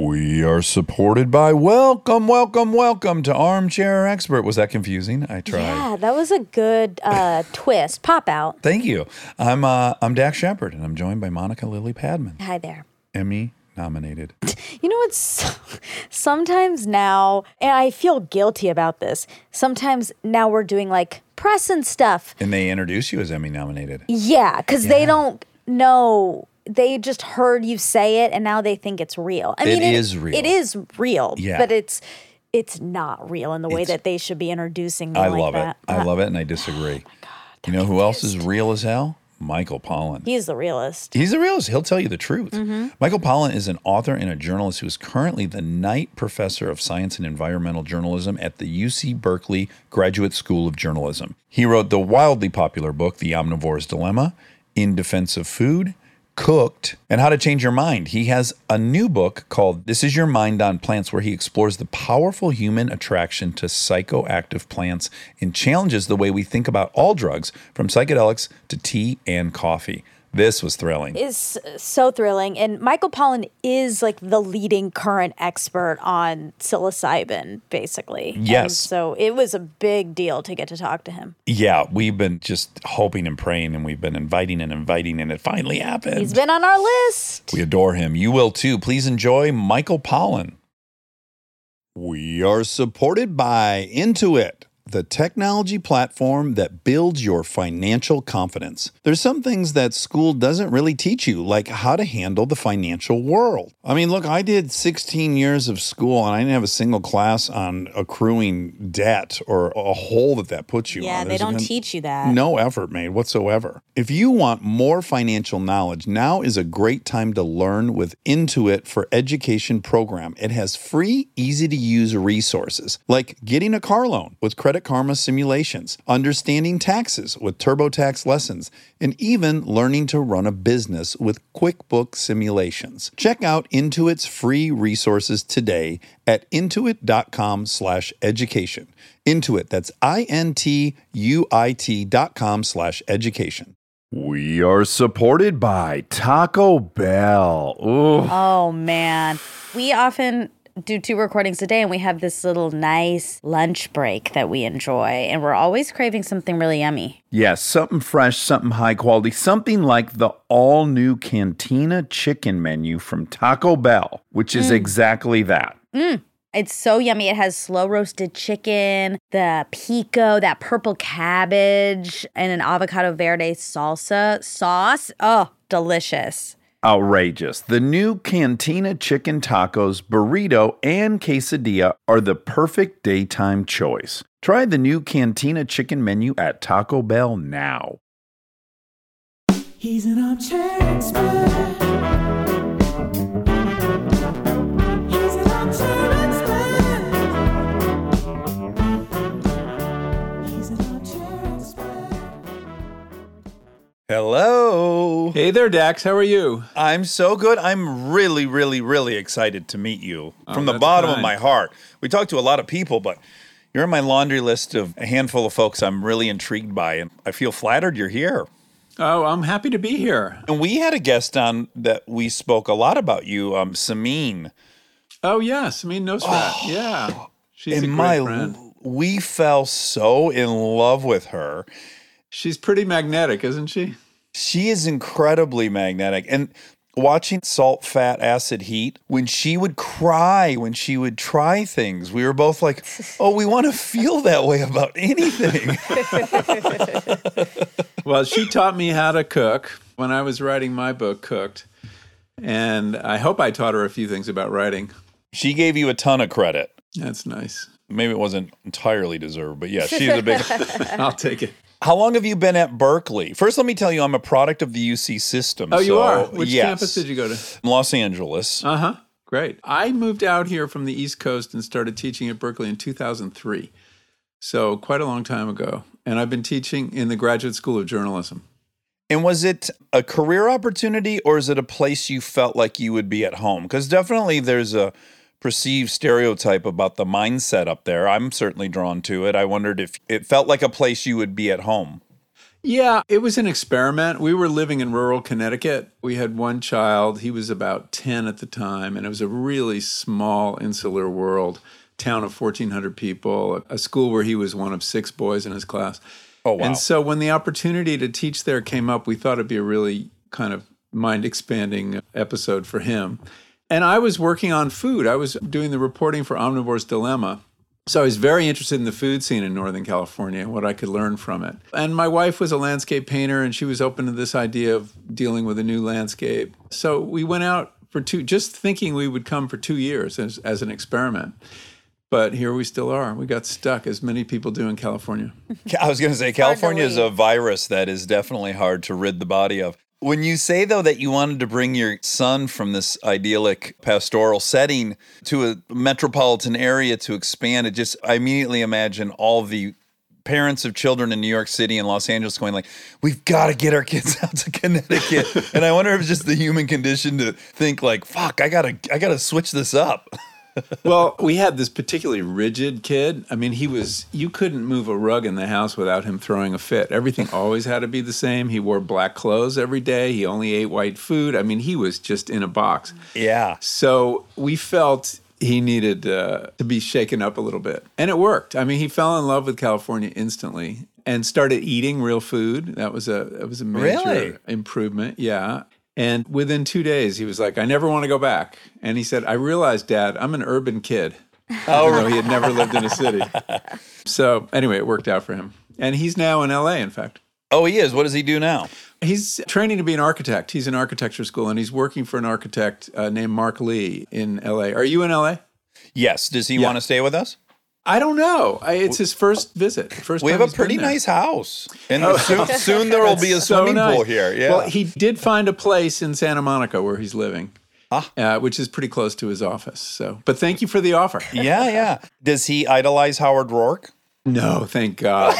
We are supported by welcome, welcome, welcome to Armchair Expert. Was that confusing? I tried. Yeah, that was a good uh, twist. Pop out. Thank you. I'm uh, I'm Dax Shepard, and I'm joined by Monica Lily Padman, Hi there. Emmy nominated. You know what's sometimes now, and I feel guilty about this. Sometimes now we're doing like press and stuff. and they introduce you as Emmy nominated. Yeah, because they don't know. They just heard you say it, and now they think it's real. I It mean, is real. It is real. Yeah. but it's it's not real in the way It's- that they should be introducing me I like love that. it. I love it, and I disagree. you know who else is real as hell? Michael Pollan. He's the realist. He's a realist. He'll tell you the truth. Mm-hmm. Michael Pollan is an author and a journalist who is currently the Knight Professor of Science and Environmental Journalism at the UC Berkeley Graduate School of Journalism. He wrote the wildly popular book, The Omnivore's Dilemma, In Defense of Food, Cooked, and How to Change Your Mind. He has a new book called This Is Your Mind on Plants, where he explores the powerful human attraction to psychoactive plants and challenges the way we think about all drugs, from psychedelics to tea and coffee. This was thrilling. is so thrilling. And Michael Pollan is like the leading current expert on psilocybin, basically. And Yes. so it was a big deal to get to talk to him. Yeah, we've been just hoping and praying, and we've been inviting and inviting, and it finally happened. He's been on our list. we adore him. You will too. Please enjoy Michael Pollan. We are supported by Intuit, the technology platform that builds your financial confidence. There's some things that school doesn't really teach you, like how to handle the financial world. I mean, look, I did 16 years of school and I didn't have a single class on accruing debt or a hole that that puts you Yeah, on. they don't teach you that. No effort made whatsoever. If you want more financial knowledge, now is a great time to learn with Intuit for Education program. It has free, easy to use resources like getting a car loan with Credit Karma simulations, understanding taxes with TurboTax lessons, and even learning to run a business with QuickBooks simulations. Check out Intuit's free resources today at intuit.com/education. Intuit, that's I N T U I T dot com slash education. We are supported by Taco Bell. Ooh. Oh, man. We often do two recordings a day and we have this little nice lunch break that we enjoy. And we're always craving something really yummy. Yes, something fresh, something high quality, something like the all new Cantina chicken menu from Taco Bell, which is mm. exactly that. Mm. It's so yummy. It has slow roasted chicken, the pico, that purple cabbage, and an avocado verde salsa sauce. Oh, delicious. Outrageous. The new Cantina chicken tacos, burrito, and quesadilla are the perfect daytime choice. Try the new Cantina chicken menu at Taco Bell now. He's an armchair expert. Hello. Hey there, Dax. How are you? I'm so good. I'm really, really, really excited to meet you from the bottom of my heart. We talked to a lot of people, but you're in my laundry list of a handful of folks I'm really intrigued by, and I feel flattered you're here. Oh, I'm happy to be here. And we had a guest on that we spoke a lot about you, um, Samin. Oh, yes. I mean, Nosrat. yeah. She's a great my, friend. we fell so in love with her. She's pretty magnetic, isn't she? She is incredibly magnetic. And watching Salt, Fat, Acid, Heat, when she would cry, when she would try things, we were both like, oh, we want to feel that way about anything. Well, she taught me how to cook when I was writing my book, Cooked. And I hope I taught her a few things about writing. she gave you a ton of credit. That's nice. Maybe it wasn't entirely deserved, but yeah, she's a big. I'll take it. How long have you been at Berkeley? First, let me tell you, I'm a product of the UC system. Oh, you are? Which yes. campus did you go to? Los Angeles. Uh huh. Great. I moved out here from the East Coast and started teaching at Berkeley in 2003. So, quite a long time ago. And I've been teaching in the Graduate School of Journalism. And was it a career opportunity or is it a place you felt like you would be at home? Because definitely there's a perceived stereotype about the mindset up there. I'm certainly drawn to it. I wondered if it felt like a place you would be at home. Yeah, it was an experiment. We were living in rural Connecticut. We had one child. He was about 10 at the time, and it was a really small, insular world, town of 1,400 people, a school where he was one of six boys in his class. Oh, wow. And so when the opportunity to teach there came up, we thought it'd be a really kind of mind expanding episode for him. And I was working on food. I was doing the reporting for Omnivore's Dilemma. So I was very interested in the food scene in Northern California and what I could learn from it. And my wife was a landscape painter and she was open to this idea of dealing with a new landscape. So we went out for two, just thinking we would come for two years as, as an experiment. But here we still are. We got stuck, as many people do in California. I was going to say California is a virus that is definitely hard to rid the body of. When you say though that you wanted to bring your son from this idyllic pastoral setting to a metropolitan area to expand, it just I immediately imagine all the parents of children in New York City and Los Angeles going like, "We've got to get our kids out to Connecticut." and I wonder if it's just the human condition to think like, "Fuck, I gotta, I gotta switch this up." well, we had this particularly rigid kid. I mean, he was, you couldn't move a rug in the house without him throwing a fit. Everything always had to be the same. He wore black clothes every day. He only ate white food. I mean, he was just in a box. yeah. So we felt he needed uh, to be shaken up a little bit. And it worked. I mean, he fell in love with California instantly and started eating real food. That was a that was a major Really? improvement. Yeah. And within two days, he was like, I never want to go back. And he said, I realized, Dad, I'm an urban kid. Oh, even though he had never lived in a city. So anyway, it worked out for him. And he's now in LA, in fact. Oh, he is. What does he do now? He's training to be an architect. He's in architecture school and he's working for an architect uh, named Mark Lee in LA. Are you in LA? Yes. Does he Yeah. want to stay with us? I don't know. I, it's his first visit. First We have a pretty nice house, and soon, soon there will be a That's so swimming pool here. Yeah. Well, he did find a place in Santa Monica where he's living, Ah. uh, which is pretty close to his office. So, but thank you for the offer. yeah, yeah. Does he idolize Howard Roark? No, thank God.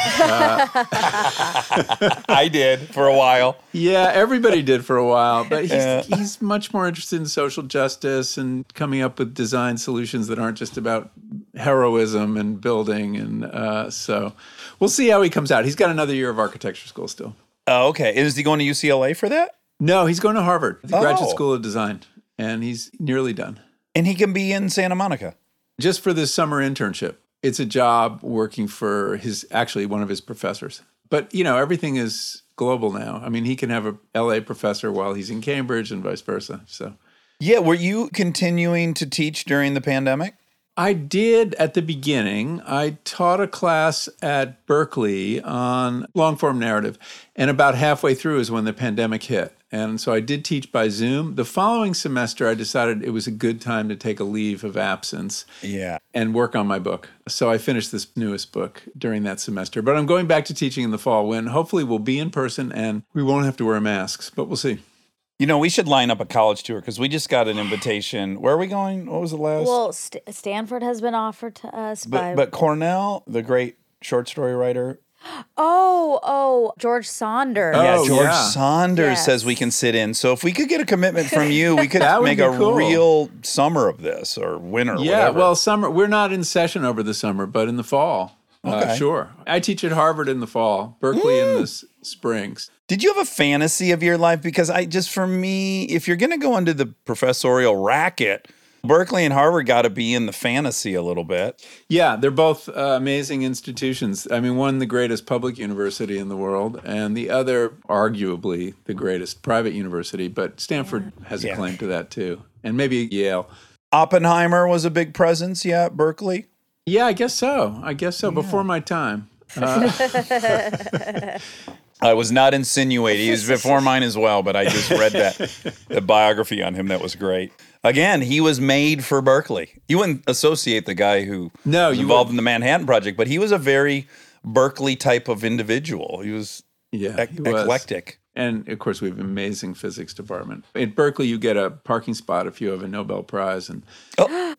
I did for a while. Yeah, everybody did for a while, but he's, Yeah. he's much more interested in social justice and coming up with design solutions that aren't just about heroism and building. And uh, so we'll see how he comes out. He's got another year of architecture school still. Oh, okay. Is he going to UCLA for that? No, he's going to Harvard, the Graduate Oh. School of Design, and he's nearly done. And he can be in Santa Monica. Just for this summer internship. It's a job working for his actually one of his professors. But you know, everything is global now. I mean, he can have a LA professor while he's in Cambridge and vice versa. So Yeah. Were you continuing to teach during the pandemic? I did at the beginning. I taught a class at Berkeley on long form narrative. And about halfway through is when the pandemic hit. And so I did teach by Zoom. The following semester, I decided it was a good time to take a leave of absence Yeah. and work on my book. So I finished this newest book during that semester. But I'm going back to teaching in the fall when hopefully we'll be in person and we won't have to wear masks. But we'll see. You know, we should line up a college tour because we just got an invitation. Where are we going? What was the last? Well, St- Stanford has been offered to us by. but, but Cornell, the great short story writer, oh, oh, George Saunders. Oh, yeah, George yeah. Saunders Yes. says we can sit in. So if we could get a commitment from you, we could make a cool. real summer of this or winter. Yeah, whatever. well, summer, we're not in session over the summer, but in the fall. Uh, Okay. sure. I teach at Harvard in the fall, Berkeley in the s- springs. Did you have a fantasy of your life? Because I just, for me, if you're going to go into the professorial racket, Berkeley and Harvard got to be in the fantasy a little bit. Yeah, they're both uh, amazing institutions. I mean, one the greatest public university in the world, and the other arguably the greatest private university. But Stanford has Yeah. a claim to that too, and maybe Yale. Oppenheimer was a big presence, yeah, at Berkeley. Yeah, I guess so. I guess so. Before my time. I was not insinuating. He was before mine as well, but I just read that the biography on him that was great. Again, he was made for Berkeley. You wouldn't associate the guy who No, was you involved wouldn't. in the Manhattan Project, but he was a very Berkeley type of individual. He was Yeah, ec- he was. eclectic. And of course, we have an amazing physics department. At Berkeley, you get a parking spot if you have a Nobel Prize, and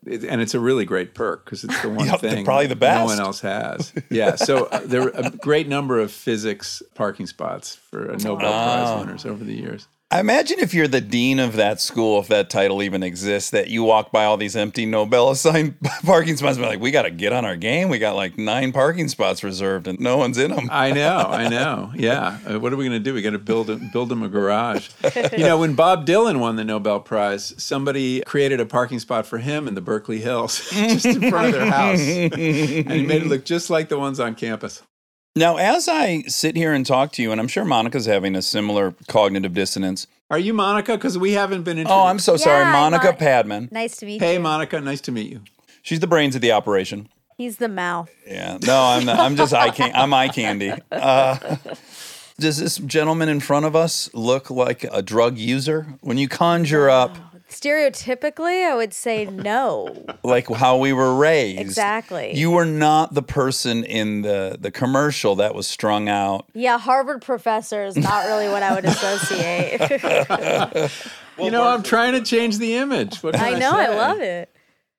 it- and it's a really great perk because it's the one Yep, thing probably the best no one else has. Yeah, so uh, there are a great number of physics parking spots for uh, Nobel Ah. Prize winners over the years. I imagine if you're the dean of that school, if that title even exists, that you walk by all these empty Nobel assigned parking spots and be like, we got to get on our game. We got like nine parking spots reserved and no one's in them. I know, I know. Yeah. Uh, what are we going to do? We got to build a, build him a garage. You know, when Bob Dylan won the Nobel Prize, somebody created a parking spot for him in the Berkeley Hills, just in front of their house, and he made it look just like the ones on campus. Now, as I sit here and talk to you, and I'm sure Monica's having a similar cognitive dissonance. Are you Monica? Because we haven't been introduced. Oh, I'm so sorry. Monica Mon- Padman. Nice to meet Hey, you. Hey, Monica. Nice to meet you. She's the brains of the operation. He's the mouth. Yeah. No, I'm not, I'm just eye can- I'm eye candy. Uh, does this gentleman in front of us look like a drug user? When you conjure up Stereotypically, I would say no. like how we were raised, Exactly. You were not the person in the the commercial that was strung out. Yeah, Harvard professor is not really what I would associate. you know, I'm trying to change the image. What I know, I say? love it.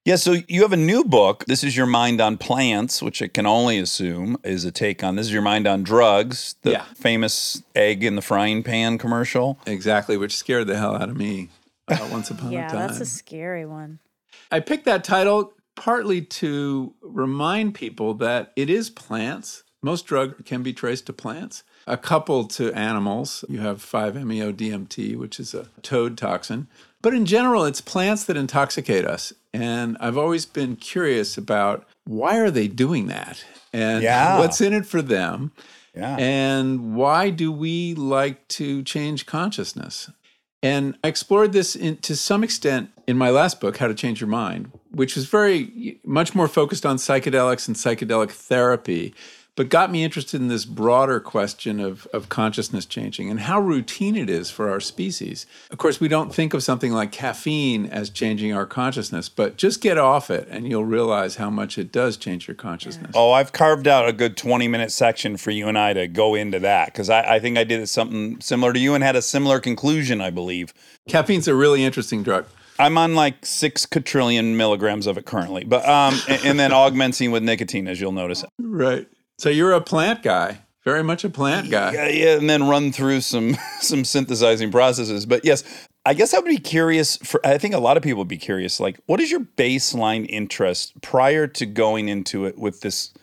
Yeah, so you have a new book. This is your mind on plants, which I can only assume is a take on. This is your mind on drugs, the Yeah. famous egg in the frying pan commercial. Exactly, which scared the hell out of me uh, once upon Yeah, a time. Yeah, that's a scary one. I picked that title partly to remind people that it is plants. Most drug can be traced to plants. A couple to animals. You have 5-MeO DMT, which is a toad toxin. But in general, it's plants that intoxicate us. And I've always been curious about why are they doing that? And Yeah. what's in it for them? Yeah. And why do we like to change consciousness? And I explored this in, to some extent in my last book, How to Change Your Mind, which was very much more focused on psychedelics and psychedelic therapy, but got me interested in this broader question of, of consciousness changing and how routine it is for our species. Of course, we don't think of something like caffeine as changing our consciousness, but just get off it and you'll realize how much it does change your consciousness. Oh, I've carved out a good 20 minute section for you and I to go into that because I, I think I did something similar to you and had a similar conclusion, I believe. Caffeine's a really interesting drug. I'm on like six quadrillion milligrams of it currently, but um, and, and then augmenting with nicotine, as you'll notice. Right. So you're a plant guy, very much a plant guy. Yeah, yeah, and then run through some some synthesizing processes. But yes, I guess I would be curious. For I think a lot of people would be curious. Like, what is your baseline interest prior to going into it with this?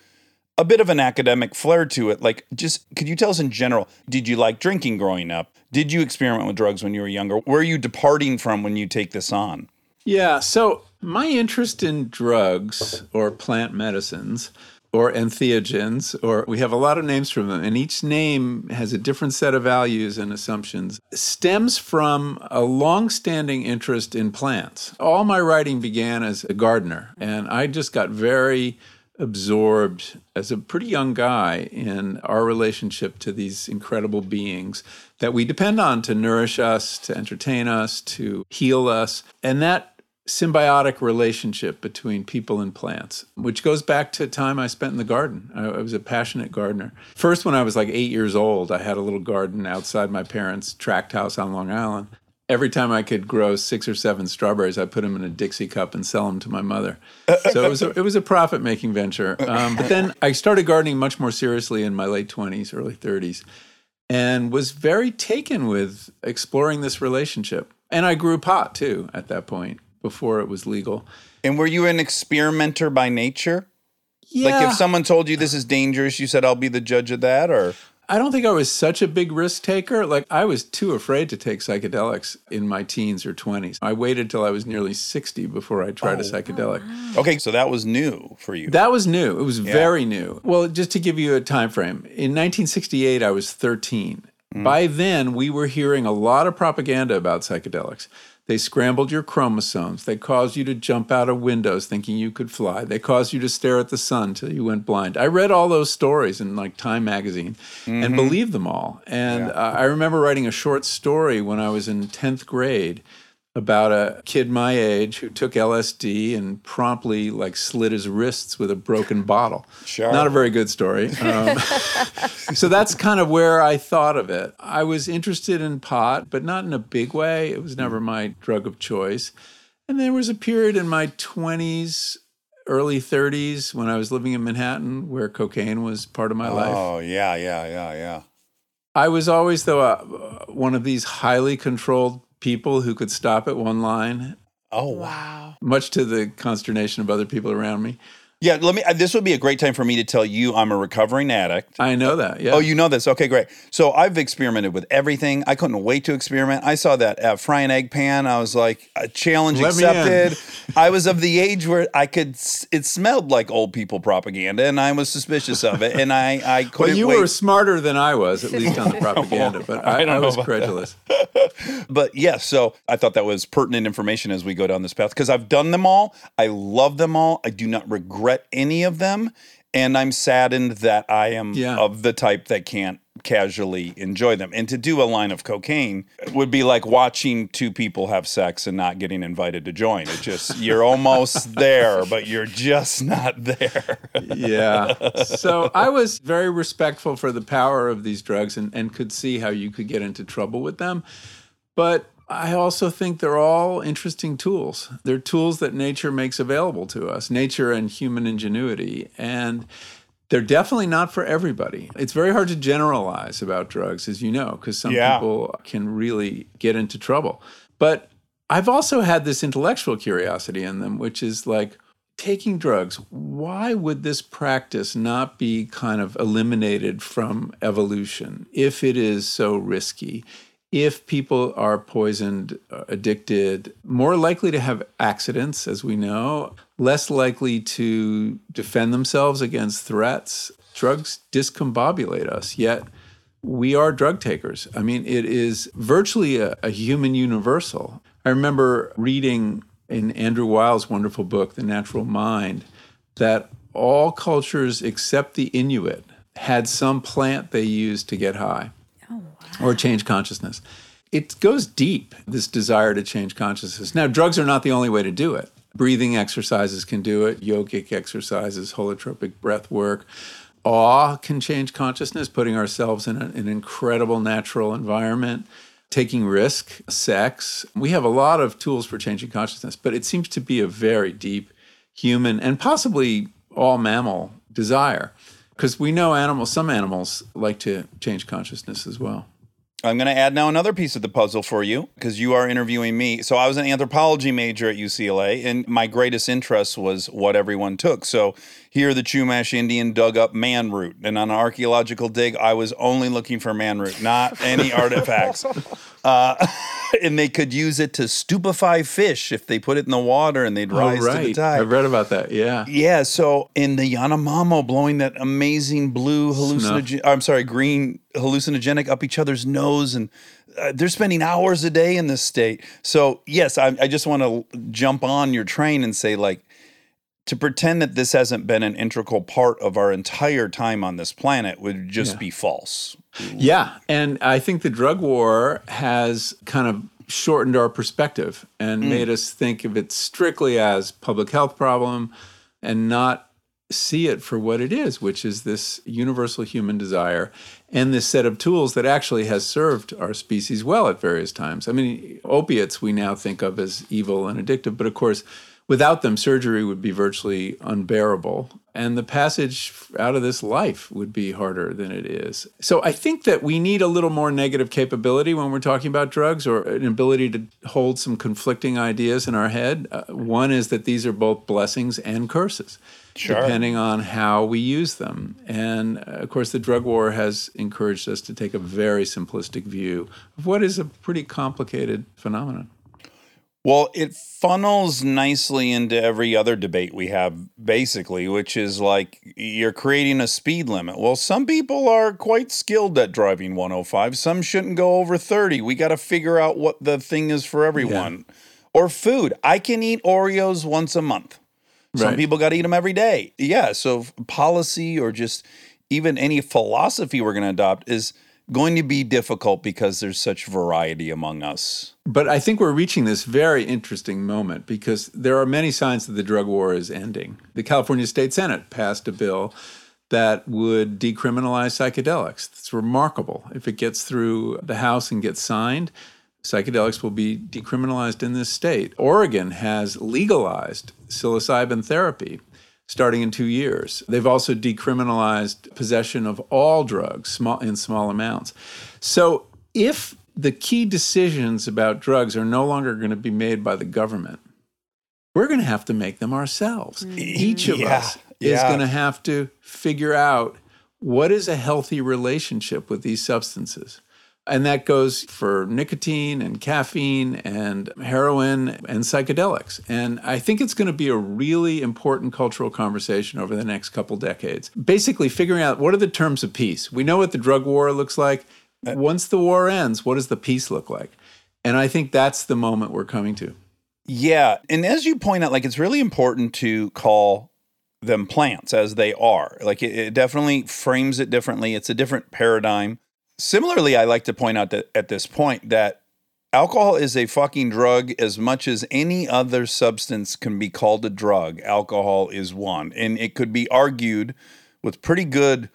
A bit of an academic flair to it. Like, just could you tell us in general? Did you like drinking growing up? Did you experiment with drugs when you were younger? Where are you departing from when you take this on? Yeah. So my interest in drugs or plant medicines or entheogens, or we have a lot of names for them, and each name has a different set of values and assumptions, stems from a long-standing interest in plants. All my writing began as a gardener, and I just got very absorbed as a pretty young guy in our relationship to these incredible beings that we depend on to nourish us, to entertain us, to heal us. And that symbiotic relationship between people and plants, which goes back to time I spent in the garden. I, was a passionate gardener. First, when I was like eight years old, I had a little garden outside my parents' tract house on Long Island. Every time I could grow six or seven strawberries, I put them in a Dixie cup and sell them to my mother. So it was a, it was a profit making venture. Um, but then I started gardening much more seriously in my late 20s, early 30s, and was very taken with exploring this relationship. And I grew pot too at that point before it was legal. And were you an experimenter by nature? Yeah. Like if someone told you this is dangerous, you said I'll be the judge of that, or I don't think I was such a big risk taker. Like I was too afraid to take psychedelics in my teens or 20s. I waited till I was nearly 60 before I tried a oh. psychedelic. okay, so that was new for you. That was new. It was very new. Well, just to give you a time frame, in 1968 I was 13. Mm. By then we were hearing a lot of propaganda about psychedelics. They scrambled your chromosomes. They caused you to jump out of windows thinking you could fly. They caused you to stare at the sun till you went blind. I read all those stories in like Time magazine and believed them all. And uh, I remember writing a short story when I was in 10th grade about a kid my age who took LSD and promptly like slit his wrists with a broken bottle. Sure. Not a very good story. Um, so that's kind of where I thought of it. I was interested in pot, but not in a big way. It was never my drug of choice. And there was a period in my 20s, early 30s when I was living in Manhattan where cocaine was part of my life. Oh yeah, yeah, yeah, yeah. I was always, though, uh, one of these highly controlled people who could stop at one line, Oh wow. much to the consternation of other people around me. Yeah, let me. uh, This would be a great time for me to tell you I'm a recovering addict. I know that. Yeah. Oh, you know this. Okay, great. So I've experimented with everything. I couldn't wait to experiment. I saw that uh, fry an egg pan. I was like, a challenge Let accepted. I was of the age where I could. It smelled like old people propaganda, and I was suspicious of it. And I, I couldn't well, you wait. were smarter than I was, at least on the propaganda, but I, I I was credulous. But yes, so I thought that was pertinent information as we go down this path because I've done them all. I love them all. I do not regret any of them. And I'm saddened that I am Yeah. of the type that can't casually enjoy them. And to do a line of cocaine would be like watching two people have sex and not getting invited to join. It just, you're almost there, but you're just not there. yeah. So I was very respectful for the power of these drugs and, and could see how you could get into trouble with them. But I also think they're all interesting tools. They're tools that nature makes available to us, nature and human ingenuity. And they're definitely not for everybody. It's very hard to generalize about drugs, as you know, because some Yeah. people can really get into trouble. But I've also had this intellectual curiosity in them, which is like taking drugs. Why would this practice not be kind of eliminated from evolution if it is so risky? If people are poisoned, uh, addicted, more likely to have accidents, as we know, less likely to defend themselves against threats. Drugs discombobulate us, yet we are drug takers. I mean, it is virtually a, a human universal. I remember reading in Andrew Weil's wonderful book, The Natural Mind, that all cultures except the Inuit had some plant they used to get high or change consciousness. It goes deep, this desire to change consciousness. Now, drugs are not the only way to do it. Breathing exercises can do it, yogic exercises, holotropic breath work. Awe can change consciousness, putting ourselves in a- an incredible natural environment, taking risk, sex. We have a lot of tools for changing consciousness, but it seems to be a very deep human and possibly all mammal desire. Because we know animals, some animals like to change consciousness as well. I'm going to add now another piece of the puzzle for you because you are interviewing me. So I was an anthropology major at UCLA, and my greatest interest was what everyone took. So here, the Chumash Indian dug up man root, and on an archaeological dig, I was only looking for man root, not any artifacts. Uh, and they could use it to stupefy fish if they put it in the water and they'd rise to the tide. I've read about that. Yeah. Yeah, so in the Yanomamo blowing that amazing blue hallucinogen, I'm sorry, green hallucinogenic up each other's nose, and uh, they're spending hours a day in this state. So yes, I, I just want to jump on your train and say like, to pretend that this hasn't been an integral part of our entire time on this planet would just be false. Yeah. And I think the drug war has kind of shortened our perspective and mm. made us think of it strictly as public health problem and not see it for what it is, which is this universal human desire and this set of tools that actually has served our species well at various times. I mean, opiates we now think of as evil and addictive, but of course, without them, surgery would be virtually unbearable. And the passage out of this life would be harder than it is. So I think that we need a little more negative capability when we're talking about drugs or an ability to hold some conflicting ideas in our head. Uh, one is that these are both blessings and curses. Sure. Depending on how we use them. And uh, of course, the drug war has encouraged us to take a very simplistic view of what is a pretty complicated phenomenon. Well, it funnels nicely into every other debate we have, basically, which is like you're creating a speed limit. Well, some people are quite skilled at driving 105. Some shouldn't go over 30. We got to figure out what the thing is for everyone. Or food. I can eat Oreos once a month. Some Right. people got to eat them every day. Yeah. So, policy or just even any philosophy we're going to adopt is going to be difficult because there's such variety among us. But I think we're reaching this very interesting moment because there are many signs that the drug war is ending. The California State Senate passed a bill that would decriminalize psychedelics. It's remarkable. If it gets through the House and gets signed, psychedelics will be decriminalized in this state. Oregon has legalized psilocybin therapy. Starting in two years. They've also decriminalized possession of all drugs small, in small amounts. So if the key decisions about drugs are no longer going to be made by the government, we're going to have to make them ourselves. Mm-hmm. Each of Yeah, us is yeah. going to have to figure out what is a healthy relationship with these substances. And that goes for nicotine and caffeine and heroin and psychedelics. And I think it's going to be a really important cultural conversation over the next couple decades. Basically, figuring out what are the terms of peace. We know what the drug war looks like. Uh, Once the war ends, what does the peace look like? And I think that's the moment we're coming to. Yeah. And as you point out, like it's really important to call them plants as they are. Like it, it definitely frames it differently. It's a different paradigm. Similarly, I like to point out that at this point that alcohol is a fucking drug as much as any other substance can be called a drug. Alcohol is one. And it could be argued with pretty good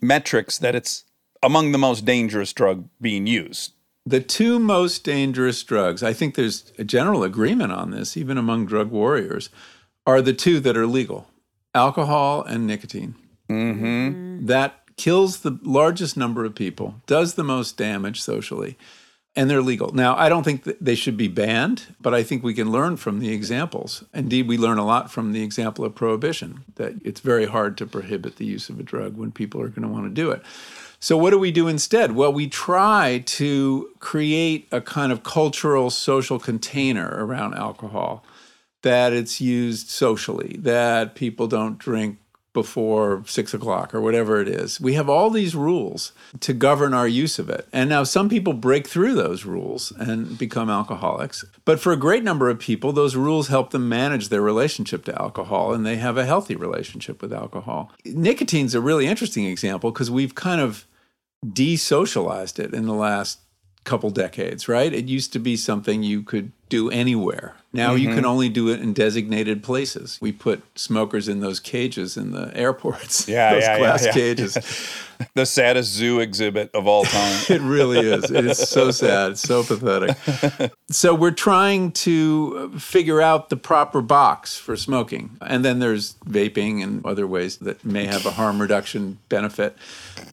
metrics that it's among the most dangerous drug being used. The two most dangerous drugs, I think there's a general agreement on this, even among drug warriors, are the two that are legal alcohol and nicotine. Mm-hmm. That kills the largest number of people, does the most damage socially, and they're legal. Now, I don't think they should be banned, but I think we can learn from the examples. Indeed, we learn a lot from the example of prohibition, that it's very hard to prohibit the use of a drug when people are going to want to do it. So, what do we do instead? Well, we try to create a kind of cultural, social container around alcohol, that it's used socially, that people don't drink before six o'clock or whatever it is. We have all these rules to govern our use of it. And now some people break through those rules and become alcoholics. But for a great number of people, those rules help them manage their relationship to alcohol and they have a healthy relationship with alcohol. Nicotine's a really interesting example because we've kind of desocialized it in the last couple decades, right? It used to be something you could do anywhere. Now you Mm-hmm. can only do it in designated places. We put smokers in those cages in the airports. Yeah, those yeah, yeah, glass yeah. cages. The saddest zoo exhibit of all time. It really is. It is so sad. It's so pathetic. So we're trying to figure out the proper box for smoking. And then there's vaping and other ways that may have a harm reduction benefit.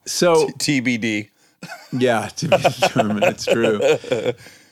So TBD. Yeah, to be determined. It's true.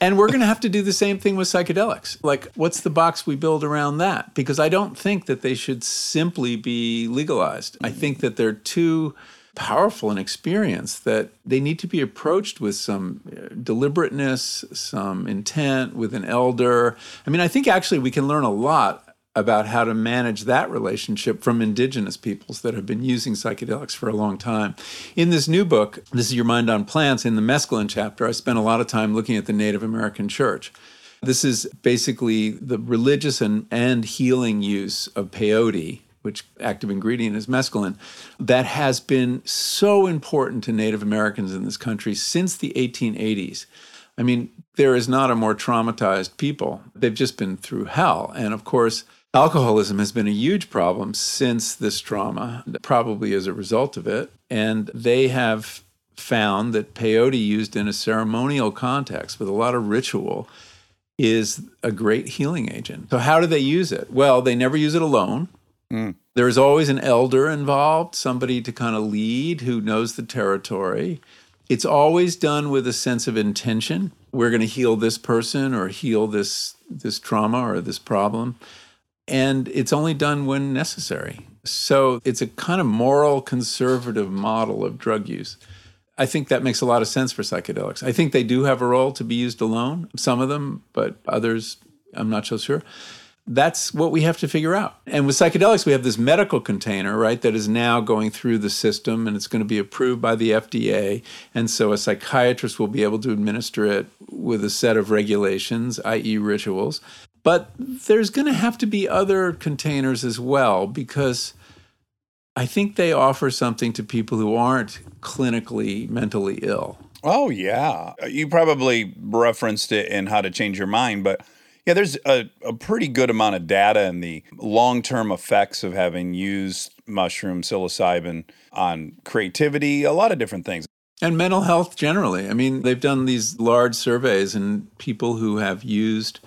And we're going to have to do the same thing with psychedelics. Like, what's the box we build around that? Because I don't think that they should simply be legalized. I think that they're too powerful an experience that they need to be approached with some uh, deliberateness, some intent, with an elder. I mean, I think actually we can learn a lot about how to manage that relationship from indigenous peoples that have been using psychedelics for a long time. In this new book, This is Your Mind on Plants, in the mescaline chapter, I spent a lot of time looking at the Native American church. This is basically the religious and, and healing use of peyote, which active ingredient is mescaline, that has been so important to Native Americans in this country since the 1880s. I mean, there is not a more traumatized people. They've just been through hell. And of course, alcoholism has been a huge problem since this trauma, probably as a result of it. And they have found that peyote used in a ceremonial context with a lot of ritual is a great healing agent. So, how do they use it? Well, they never use it alone. Mm. There is always an elder involved, somebody to kind of lead who knows the territory. It's always done with a sense of intention. We're going to heal this person or heal this this trauma or this problem. And it's only done when necessary. So it's a kind of moral conservative model of drug use. I think that makes a lot of sense for psychedelics. I think they do have a role to be used alone, some of them, but others, I'm not so sure. That's what we have to figure out. And with psychedelics, we have this medical container, right, that is now going through the system and it's going to be approved by the FDA. And so a psychiatrist will be able to administer it with a set of regulations, i.e., rituals. But there's going to have to be other containers as well because I think they offer something to people who aren't clinically mentally ill. Oh yeah, you probably referenced it in How to Change Your Mind, but yeah, there's a, a pretty good amount of data in the long-term effects of having used mushroom psilocybin on creativity, a lot of different things. And mental health generally. I mean, they've done these large surveys and people who have used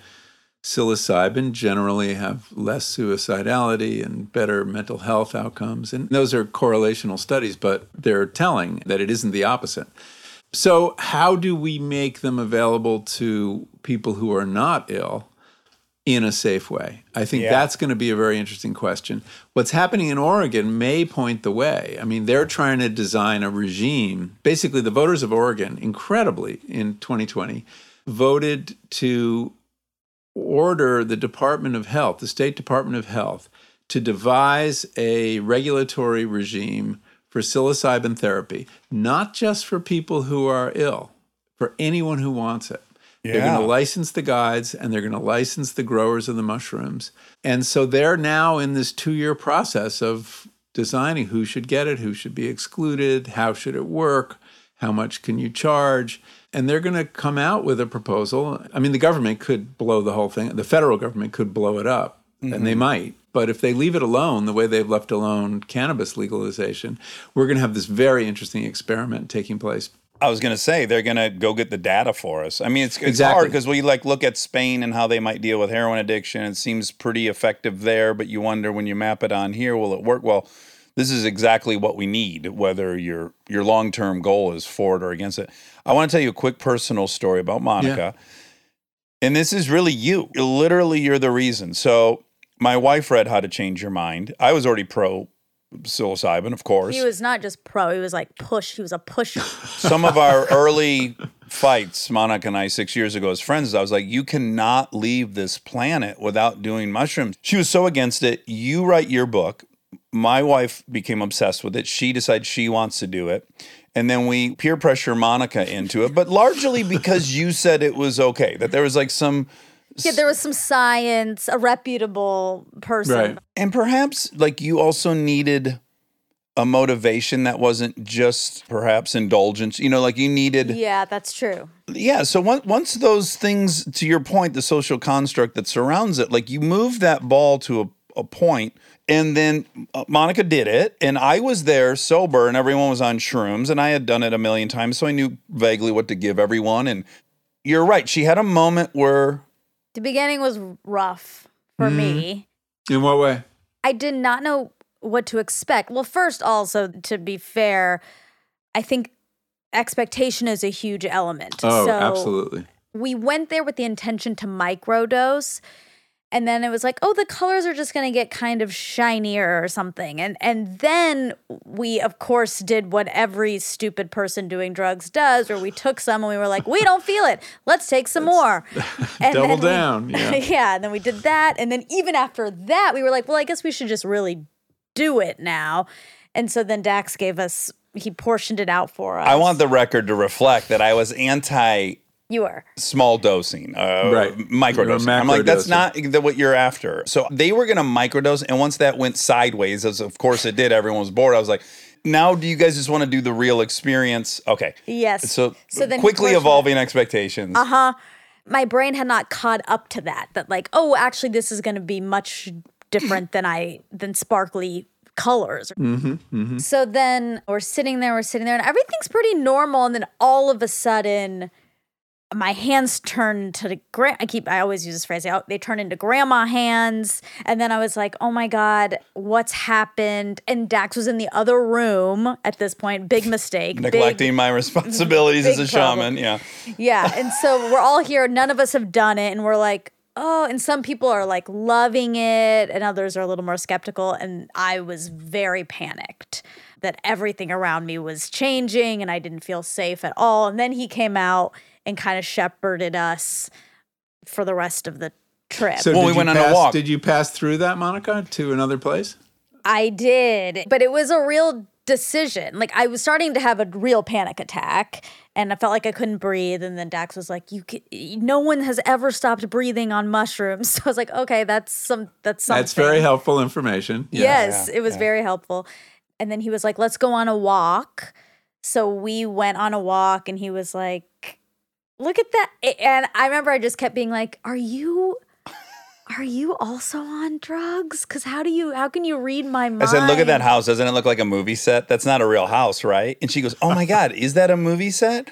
psilocybin generally have less suicidality and better mental health outcomes. And those are correlational studies, but they're telling that it isn't the opposite. So, how do we make them available to people who are not ill in a safe way? I think Yeah. that's going to be a very interesting question. What's happening in Oregon may point the way. I mean, they're trying to design a regime. Basically, the voters of Oregon, incredibly, in 2020, voted to order the Department of Health, the State Department of Health, to devise a regulatory regime for psilocybin therapy, not just for people who are ill, for anyone who wants it. They're going to license the guides and they're going to license the growers of the mushrooms. And so they're now in this two year process of designing who should get it, who should be excluded, how should it work, how much can you charge. And they're going to come out with a proposal. I mean, the government could blow the whole thing, the federal government could blow it up, and they mm-hmm. might. But if they leave it alone, the way they've left alone cannabis legalization, we're going to have this very interesting experiment taking place. I was going to say they're going to go get the data for us. I mean, it's, it's Exactly. hard because we like look at Spain and how they might deal with heroin addiction. It seems pretty effective there, but you wonder when you map it on here, will it work? Well, this is exactly what we need. Whether your your long term goal is for it or against it. I want to tell you a quick personal story about Monica, and this is really you. Literally, you're the reason. So my wife read How to Change Your Mind. I was already pro psilocybin, of course He was not just pro, he was like push. He was a pusher. some of our early fights, Monica and I, six years ago as friends, I was like, you cannot leave this planet without doing mushrooms. She was so against it. You write your book. My wife became obsessed with it. She decided she wants to do it. And then we peer pressure Monica into it, but largely because you said it was okay, that there was like some, yeah, there was some science, a reputable person. Right. and perhaps like you also needed a motivation that wasn't just perhaps indulgence. You know, like you needed. Yeah, that's true. yeah so once once those things to your point the social construct that surrounds it like you move that ball to a, a point and then uh, monica did it and i was there sober and everyone was on shrooms and i had done it a million times so i knew vaguely what to give everyone and you're right she had a moment where The beginning was rough for me. In what way? I did not know what to expect. Well, first, also, to be fair, I think expectation is a huge element. Oh, so absolutely. we went there with the intention to microdose. And then it was like, oh, the colors are just going to get kind of shinier or something. And and then we, of course, did what every stupid person doing drugs does, where we took some and we were like, we don't feel it. Let's take some more. And Double then we- down, yeah. yeah. And then we did that. And then even after that, we were like, well, I guess we should just really do it now. And so then Dax gave us, he portioned it out for us. i want the record to reflect that i was anti You were. small dosing, uh, Right. microdosing. You're a I'm like, that's not the, what you're after. So they were going to microdose, and once that went sideways, as of course it did, everyone was bored. I was like, now do you guys just want to do the real experience? Okay. Yes. So, So then quickly evolving expectations. Uh huh. My brain had not caught up to that. That like, oh, actually, this is going to be much different than I than sparkly colors. mm-hmm So then we're sitting there, we're sitting there, and everything's pretty normal. And then all of a sudden, my hands turn to the gra- I keep I always use this phrase. They, turn into grandma hands, and then I was like, "Oh my god, what's happened?" And Dax was in the other room at this point. Big mistake. big- Neglecting my responsibilities as a problem. shaman. Yeah. yeah. And so we're all here. None of us have done it. And we're like, oh, and some people are like loving it, and others are a little more skeptical. And I was very panicked that everything around me was changing and I didn't feel safe at all. And then he came out and kind of shepherded us for the rest of the trip. So Well, did we you went on a pass- walk. Did you pass through that, Monica, to another place? I did, but it was a real decision. Like I was starting to have a real panic attack, and I felt like I couldn't breathe. And then Dax was like, "You, can, no one has ever stopped breathing on mushrooms." So I was like, "Okay, that's some, that's something." That's very helpful information. Yeah. Yes, Yeah, it was yeah. very helpful. And then he was like, "Let's go on a walk." So we went on a walk, and he was like, "Look at that!" And I remember I just kept being like, "Are you?" Are you also on drugs? Because how do you? How can you read my mind? I said, look at that house. Doesn't it look like a movie set? That's not a real house, right? And she goes, oh my God, is that a movie set?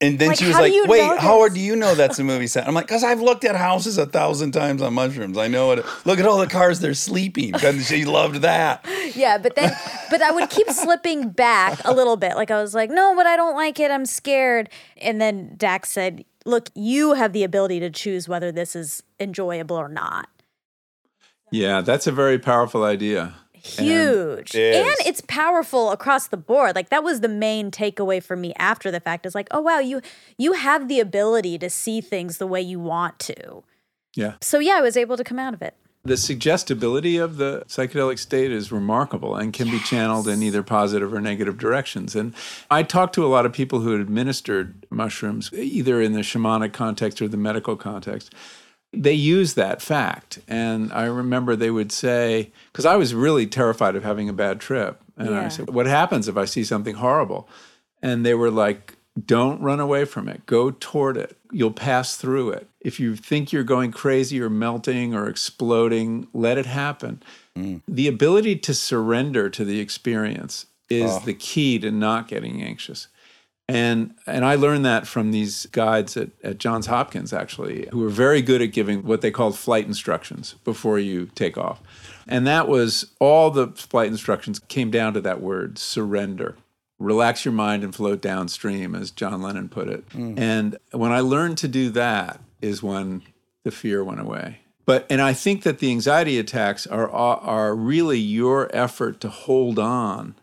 And then Like, she was like, "Wait, know how this?" do you know that's a movie set?" I'm like, "Cause I've looked at houses a thousand times on mushrooms. I know it. Look at all the cars they're sleeping." Because she loved that. Yeah, but then, but I would keep slipping back a little bit. Like I was like, no, but I don't like it. I'm scared. And then Dax said, look, you have the ability to choose whether this is enjoyable or not. Yeah, that's a very powerful idea. Huge. It And, it's powerful across the board. Like that was the main takeaway for me after the fact is like, oh wow, you you have the ability to see things the way you want to. Yeah. So yeah, I was able to come out of it. The suggestibility of the psychedelic state is remarkable and can be channeled in either positive or negative directions. And I talked to a lot of people who had administered mushrooms, either in the shamanic context or the medical context. They use that fact. And I remember they would say, because I was really terrified of having a bad trip. And I said, What happens if I see something horrible? And they were like, don't run away from it. Go toward it. You'll pass through it. If you think you're going crazy or melting or exploding, let it happen. Mm. The ability to surrender to the experience is ah. the key to not getting anxious. And and I learned that from these guides at, at Johns Hopkins, actually, who were very good at giving what they called flight instructions before you take off. And that was all the flight instructions came down to that word surrender. Relax your mind and float downstream, as John Lennon put it. Mm. And when I learned to do that, is when the fear went away. But and I think that the anxiety attacks are are are really your effort to hold on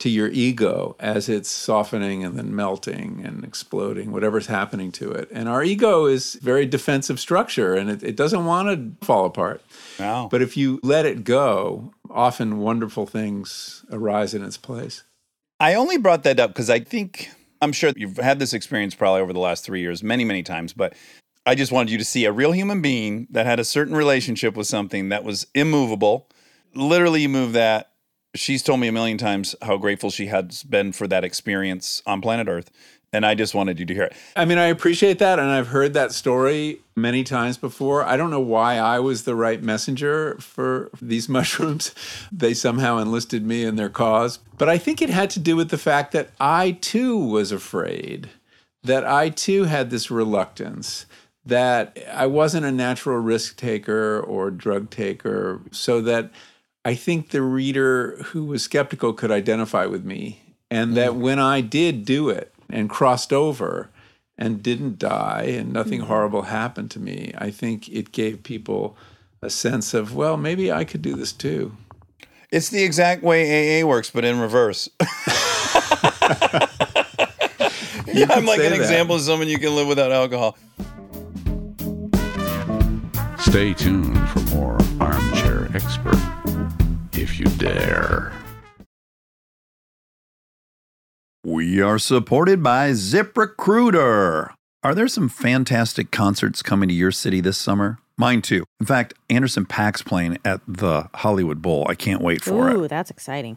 to your ego as it's softening and then melting and exploding, whatever's happening to it. And our ego is very defensive structure and it, it doesn't want to fall apart. Wow. But if you let it go, often wonderful things arise in its place. I only brought that up because I think I'm sure you've had this experience probably over the last three years, many, many times, but I just wanted you to see a real human being that had a certain relationship with something that was immovable. Literally, you move that. She's told me a million times how grateful she has been for that experience on planet Earth. And I just wanted you to hear it. I mean, I appreciate that, and I've heard that story many times before. I don't know why I was the right messenger for these mushrooms. They somehow enlisted me in their cause. But I think it had to do with the fact that I too was afraid, that I too had this reluctance, that I wasn't a natural risk taker or drug taker, so that I think the reader who was skeptical could identify with me. And hmm. that when I did do it and crossed over and didn't die and nothing hmm. horrible happened to me, I think it gave people a sense of, well, maybe I could do this too. It's the exact way AA works, but in reverse. yeah, I'm like an that. example of someone you can live without alcohol. Stay tuned for more Armchair Expert, if you dare. We are supported by ZipRecruiter. Are there some fantastic concerts coming to your city this summer? Mine too. In fact, Anderson Paak's playing at the Hollywood Bowl. I can't wait for Ooh, it. Ooh, that's exciting.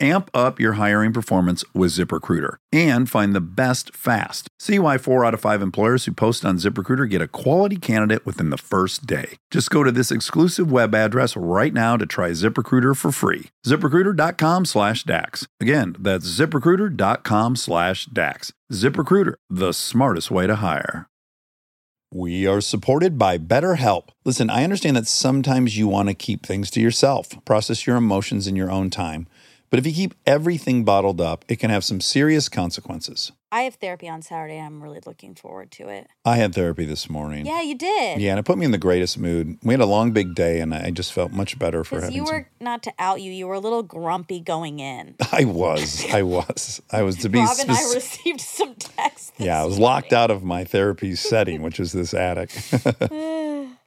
Amp up your hiring performance with ZipRecruiter and find the best fast. See why four out of five employers who post on ZipRecruiter get a quality candidate within the first day. Just go to this exclusive web address right now to try ZipRecruiter for free. ZipRecruiter.com slash DAX. Again, that's ZipRecruiter.com slash DAX. ZipRecruiter, the smartest way to hire. We are supported by BetterHelp. Listen, I understand that sometimes you want to keep things to yourself, process your emotions in your own time. But if you keep everything bottled up, it can have some serious consequences. I have therapy on Saturday. I'm really looking forward to it. I had therapy this morning. Yeah, you did. Yeah, and it put me in the greatest mood. We had a long, big day, and I just felt much better for having you some- were not to out you, you were a little grumpy going in. I was. I was. I was to be Rob and I received some texts. Yeah, I was locked out of my therapy setting, which is this attic.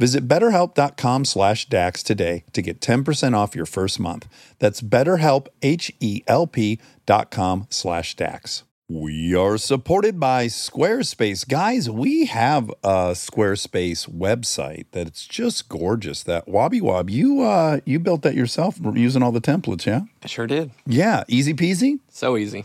Visit betterhelp.com slash DAX today to get 10% off your first month. That's betterhelp, H-E-L-P dot com slash DAX. We are supported by Squarespace. Guys, we have a Squarespace website that it's just gorgeous. That Wobby Wob, you uh you built that yourself using all the templates, yeah? I sure did. Yeah, easy peasy. So easy.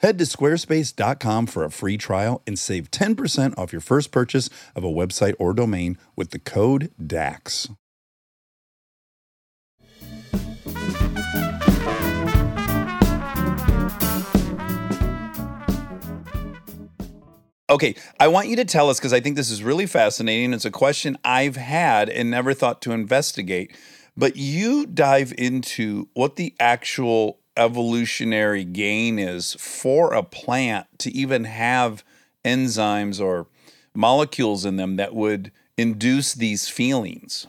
Head to squarespace.com for a free trial and save 10% off your first purchase of a website or domain with the code DAX. Okay, I want you to tell us because I think this is really fascinating. It's a question I've had and never thought to investigate. But you dive into what the actual evolutionary gain is for a plant to even have enzymes or molecules in them that would induce these feelings.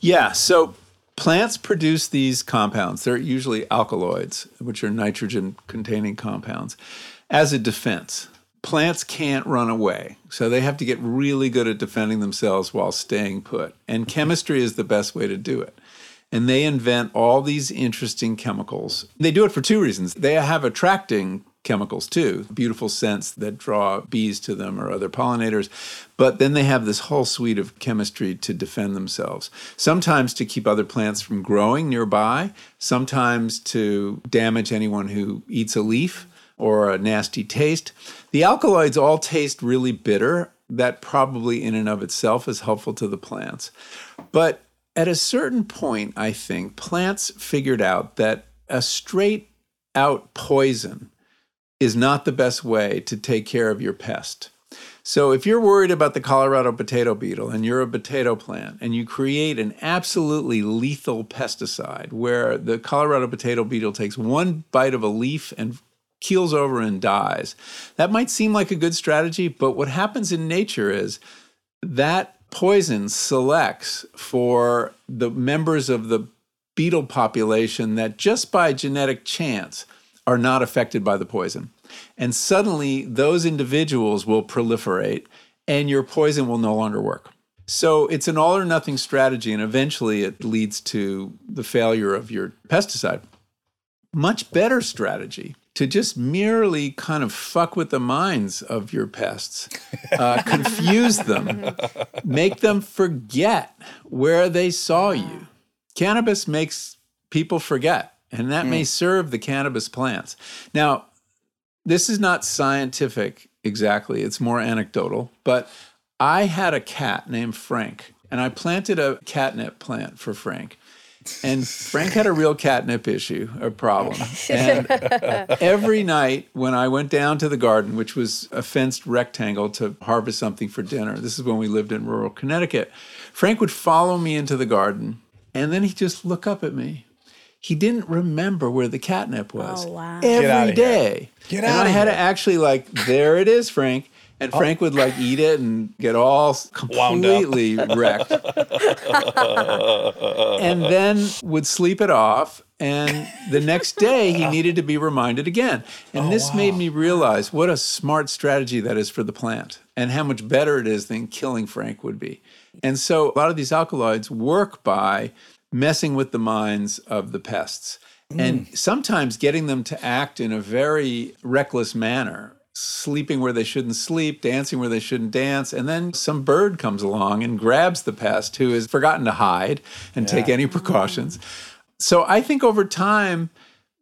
Yeah. So plants produce these compounds. They're usually alkaloids, which are nitrogen containing compounds, as a defense. Plants can't run away. So they have to get really good at defending themselves while staying put. And chemistry is the best way to do it. And they invent all these interesting chemicals. They do it for two reasons. They have attracting chemicals too, beautiful scents that draw bees to them or other pollinators. But then they have this whole suite of chemistry to defend themselves. Sometimes to keep other plants from growing nearby, sometimes to damage anyone who eats a leaf or a nasty taste. The alkaloids all taste really bitter. That probably in and of itself is helpful to the plants. But at a certain point, I think plants figured out that a straight out poison is not the best way to take care of your pest. So if you're worried about the Colorado potato beetle and you're a potato plant and you create an absolutely lethal pesticide where the Colorado potato beetle takes one bite of a leaf and keels over and dies, that might seem like a good strategy, but what happens in nature is that poison selects for the members of the beetle population that just by genetic chance are not affected by the poison. And suddenly those individuals will proliferate and your poison will no longer work. So it's an all or nothing strategy, and eventually it leads to the failure of your pesticide. Much better strategy to just merely kind of fuck with the minds of your pests, uh, confuse them, make them forget where they saw you. Cannabis makes people forget, and that may serve the cannabis plants. Now, this is not scientific exactly, it's more anecdotal, but I had a cat named Frank, and I planted a catnip plant for Frank. And Frank had a real catnip issue, a problem. And every night when I went down to the garden, which was a fenced rectangle to harvest something for dinner, this is when we lived in rural Connecticut, Frank would follow me into the garden and then he'd just look up at me. He didn't remember where the catnip was. Oh, wow. Get outta Every here. day. Get and outta I had here. to actually like, there it is, Frank. And Frank would like eat it and get all completely wrecked. and then would sleep it off. And the next day, he needed to be reminded again. And oh, this made me realize what a smart strategy that is for the plant and how much better it is than killing Frank would be. And so a lot of these alkaloids work by messing with the minds of the pests and mm. sometimes getting them to act in a very reckless manner. Sleeping where they shouldn't sleep, dancing where they shouldn't dance, and then some bird comes along and grabs the pest who has forgotten to hide and take any precautions. So I think over time,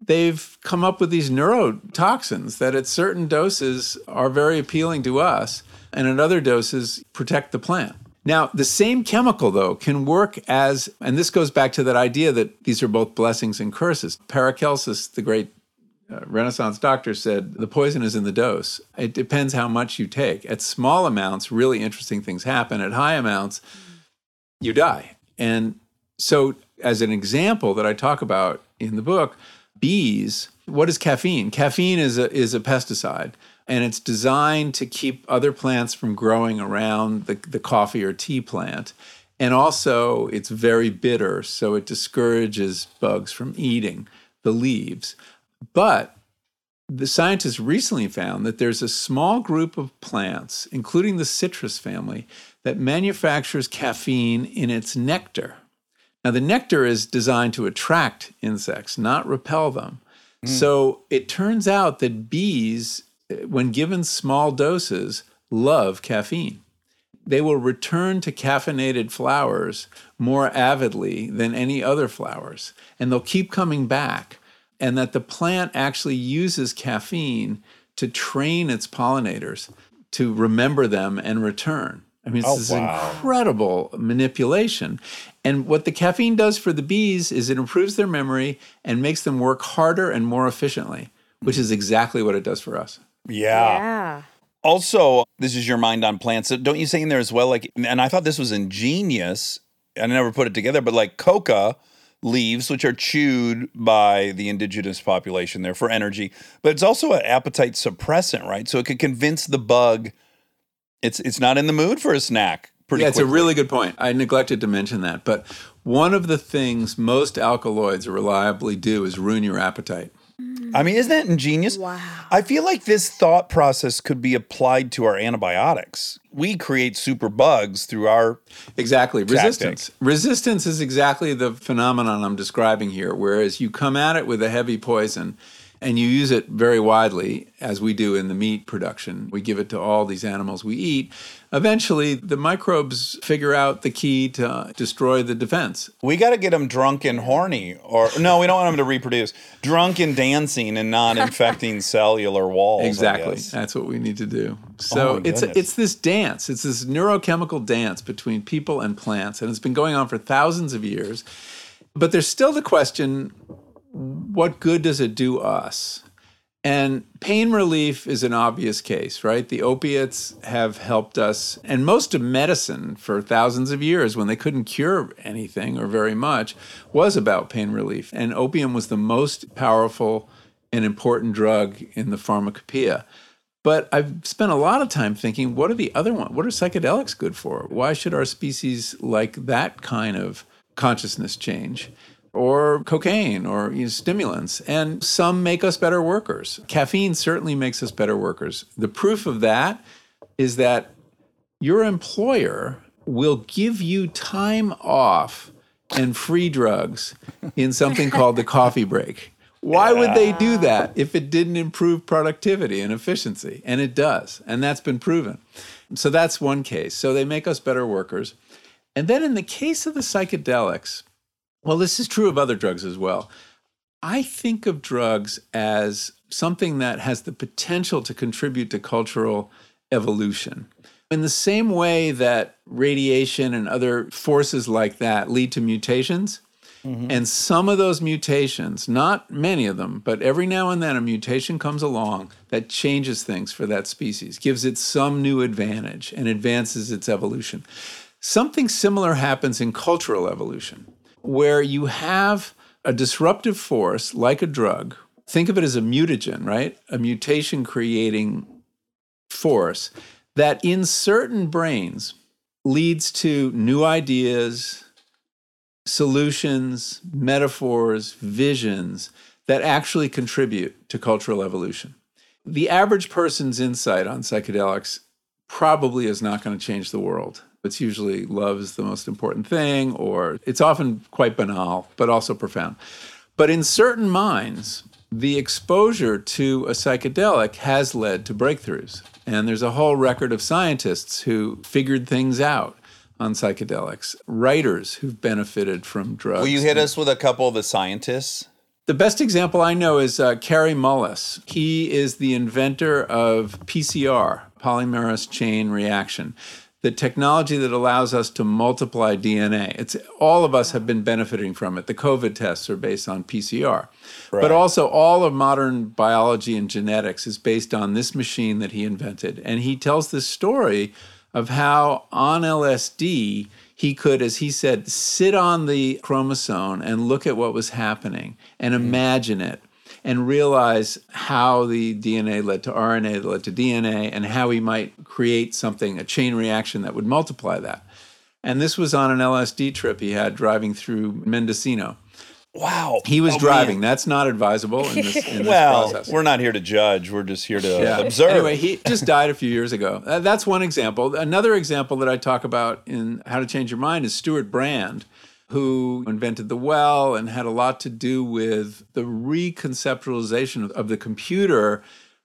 they've come up with these neurotoxins that at certain doses are very appealing to us, and at other doses protect the plant. Now, the same chemical, though, can work as, and this goes back to that idea that these are both blessings and curses. Paracelsus, the great uh, Renaissance doctor, said the poison is in the dose. It depends how much you take. At small amounts, really interesting things happen. At high amounts, you die. And so, as an example that I talk about in the book, bees, what is caffeine? Caffeine is a, is a pesticide and it's designed to keep other plants from growing around the, the coffee or tea plant. And also, it's very bitter, so it discourages bugs from eating the leaves. But the scientists recently found that there's a small group of plants, including the citrus family, that manufactures caffeine in its nectar. Now, the nectar is designed to attract insects, not repel them. So it turns out that bees, eh, when given small doses, love caffeine. They will return to caffeinated flowers more avidly than any other flowers, and they'll keep coming back. And that the plant actually uses caffeine to train its pollinators to remember them and return. I mean, it's Oh, this wow. incredible manipulation. And what the caffeine does for the bees is it improves their memory and makes them work harder and more efficiently, which is exactly what it does for us. Yeah. Yeah. Also, this is your mind on plants. So Don't you say in there as well? Like, and I thought this was ingenious. I never put it together, but like coca leaves, which are chewed by the indigenous population there for energy, but it's also an appetite suppressant, right? So it could convince the bug it's it's not in the mood for a snack. Pretty yeah, it's a really good point. I neglected to mention that. But one of the things most alkaloids reliably do is ruin your appetite. I mean, isn't that ingenious? Wow. I feel like this thought process could be applied to our antibiotics. We create super bugs through our Exactly. Tactic. Resistance. Resistance is exactly the phenomenon I'm describing here. Whereas you come at it with a heavy poison and you use it very widely, as we do in the meat production, we give it to all these animals we eat. Eventually, the microbes figure out the key to uh, destroy the defense. We got to get them drunk and horny, or no, we don't want them to reproduce. Drunk and dancing and not infecting cellular walls. Exactly. That's what we need to do. Oh So my it's it's this dance. It's this neurochemical dance between people and plants, and it's been going on for thousands of years. But there's still the question: What good does it do us? And pain relief is an obvious case, right? The opiates have helped us, and most of medicine for thousands of years, when they couldn't cure anything or very much, was about pain relief. And opium was the most powerful and important drug in the pharmacopoeia. But I've spent a lot of time thinking, what are the other ones? What are psychedelics good for? Why should our species like that kind of consciousness change? Or cocaine or you know, stimulants. And some make us better workers. Caffeine certainly makes us better workers. The proof of that is that your employer will give you time off and free drugs in something called the coffee break. Why would they do that if it didn't improve productivity and efficiency? And it does. And that's been proven. So that's one case. So they make us better workers. And then in the case of the psychedelics, well, this is true of other drugs as well. I think of drugs as something that has the potential to contribute to cultural evolution. In the same way that radiation and other forces like that lead to mutations, mm-hmm. and some of those mutations, not many of them, but every now and then a mutation comes along that changes things for that species, gives it some new advantage, and advances its evolution. Something similar happens in cultural evolution, where you have a disruptive force like a drug. Think of it as a mutagen, right? A mutation creating force that in certain brains leads to new ideas, solutions, metaphors, visions that actually contribute to cultural evolution. The average person's insight on psychedelics probably is not going to change the world. It's usually love is the most important thing, or it's often quite banal, but also profound. But in certain minds, the exposure to a psychedelic has led to breakthroughs. And there's a whole record of scientists who figured things out on psychedelics, writers who've benefited from drugs. Will you hit us with a couple of the scientists? The best example I know is uh, Kary Mullis. He is the inventor of PCR, polymerase chain reaction, the technology that allows us to multiply DNA. It's all of us have been benefiting from it. The COVID tests are based on PCR. But also all of modern biology and genetics is based on this machine that he invented. And he tells this story of how on LSD he could, as he said, sit on the chromosome and look at what was happening and hmm. imagine it and realize how the DNA led to RNA that led to DNA and how he might create something, a chain reaction that would multiply that. And this was on an LSD trip he had driving through Mendocino. Wow. He was Oh, driving. man. That's not advisable in this, in this Well, process. we're not here to judge. We're just here to Yeah. observe. Anyway, he just died a few years ago. Uh, That's one example. Another example that I talk about in How to Change Your Mind is Stewart Brand, who invented the well and had a lot to do with the reconceptualization of, the computer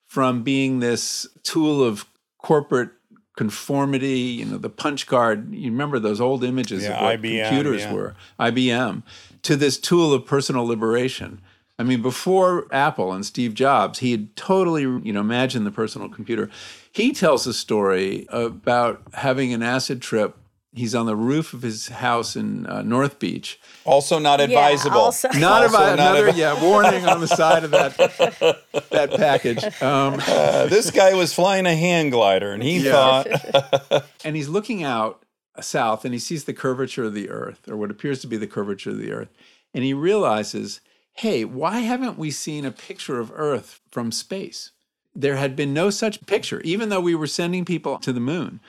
from being this tool of corporate conformity, you know, the punch card. You remember those old images Yeah, of what IBM, computers yeah. were, IBM, to this tool of personal liberation. I mean, before Apple and Steve Jobs, he had totally, you know, imagined the personal computer. He tells a story about having an acid trip. He's on the roof of his house in uh, North Beach. also not advisable. also- Not Also about not another, advi- yeah, warning on the side of that that package. Um, Uh, this guy was flying a hand glider, and he Yeah. thought, and he's looking out south and he sees the curvature of the earth or what appears to be the curvature of the earth and he realizes hey why haven't we seen a picture of earth from space there had been no such picture even though we were sending people to the moon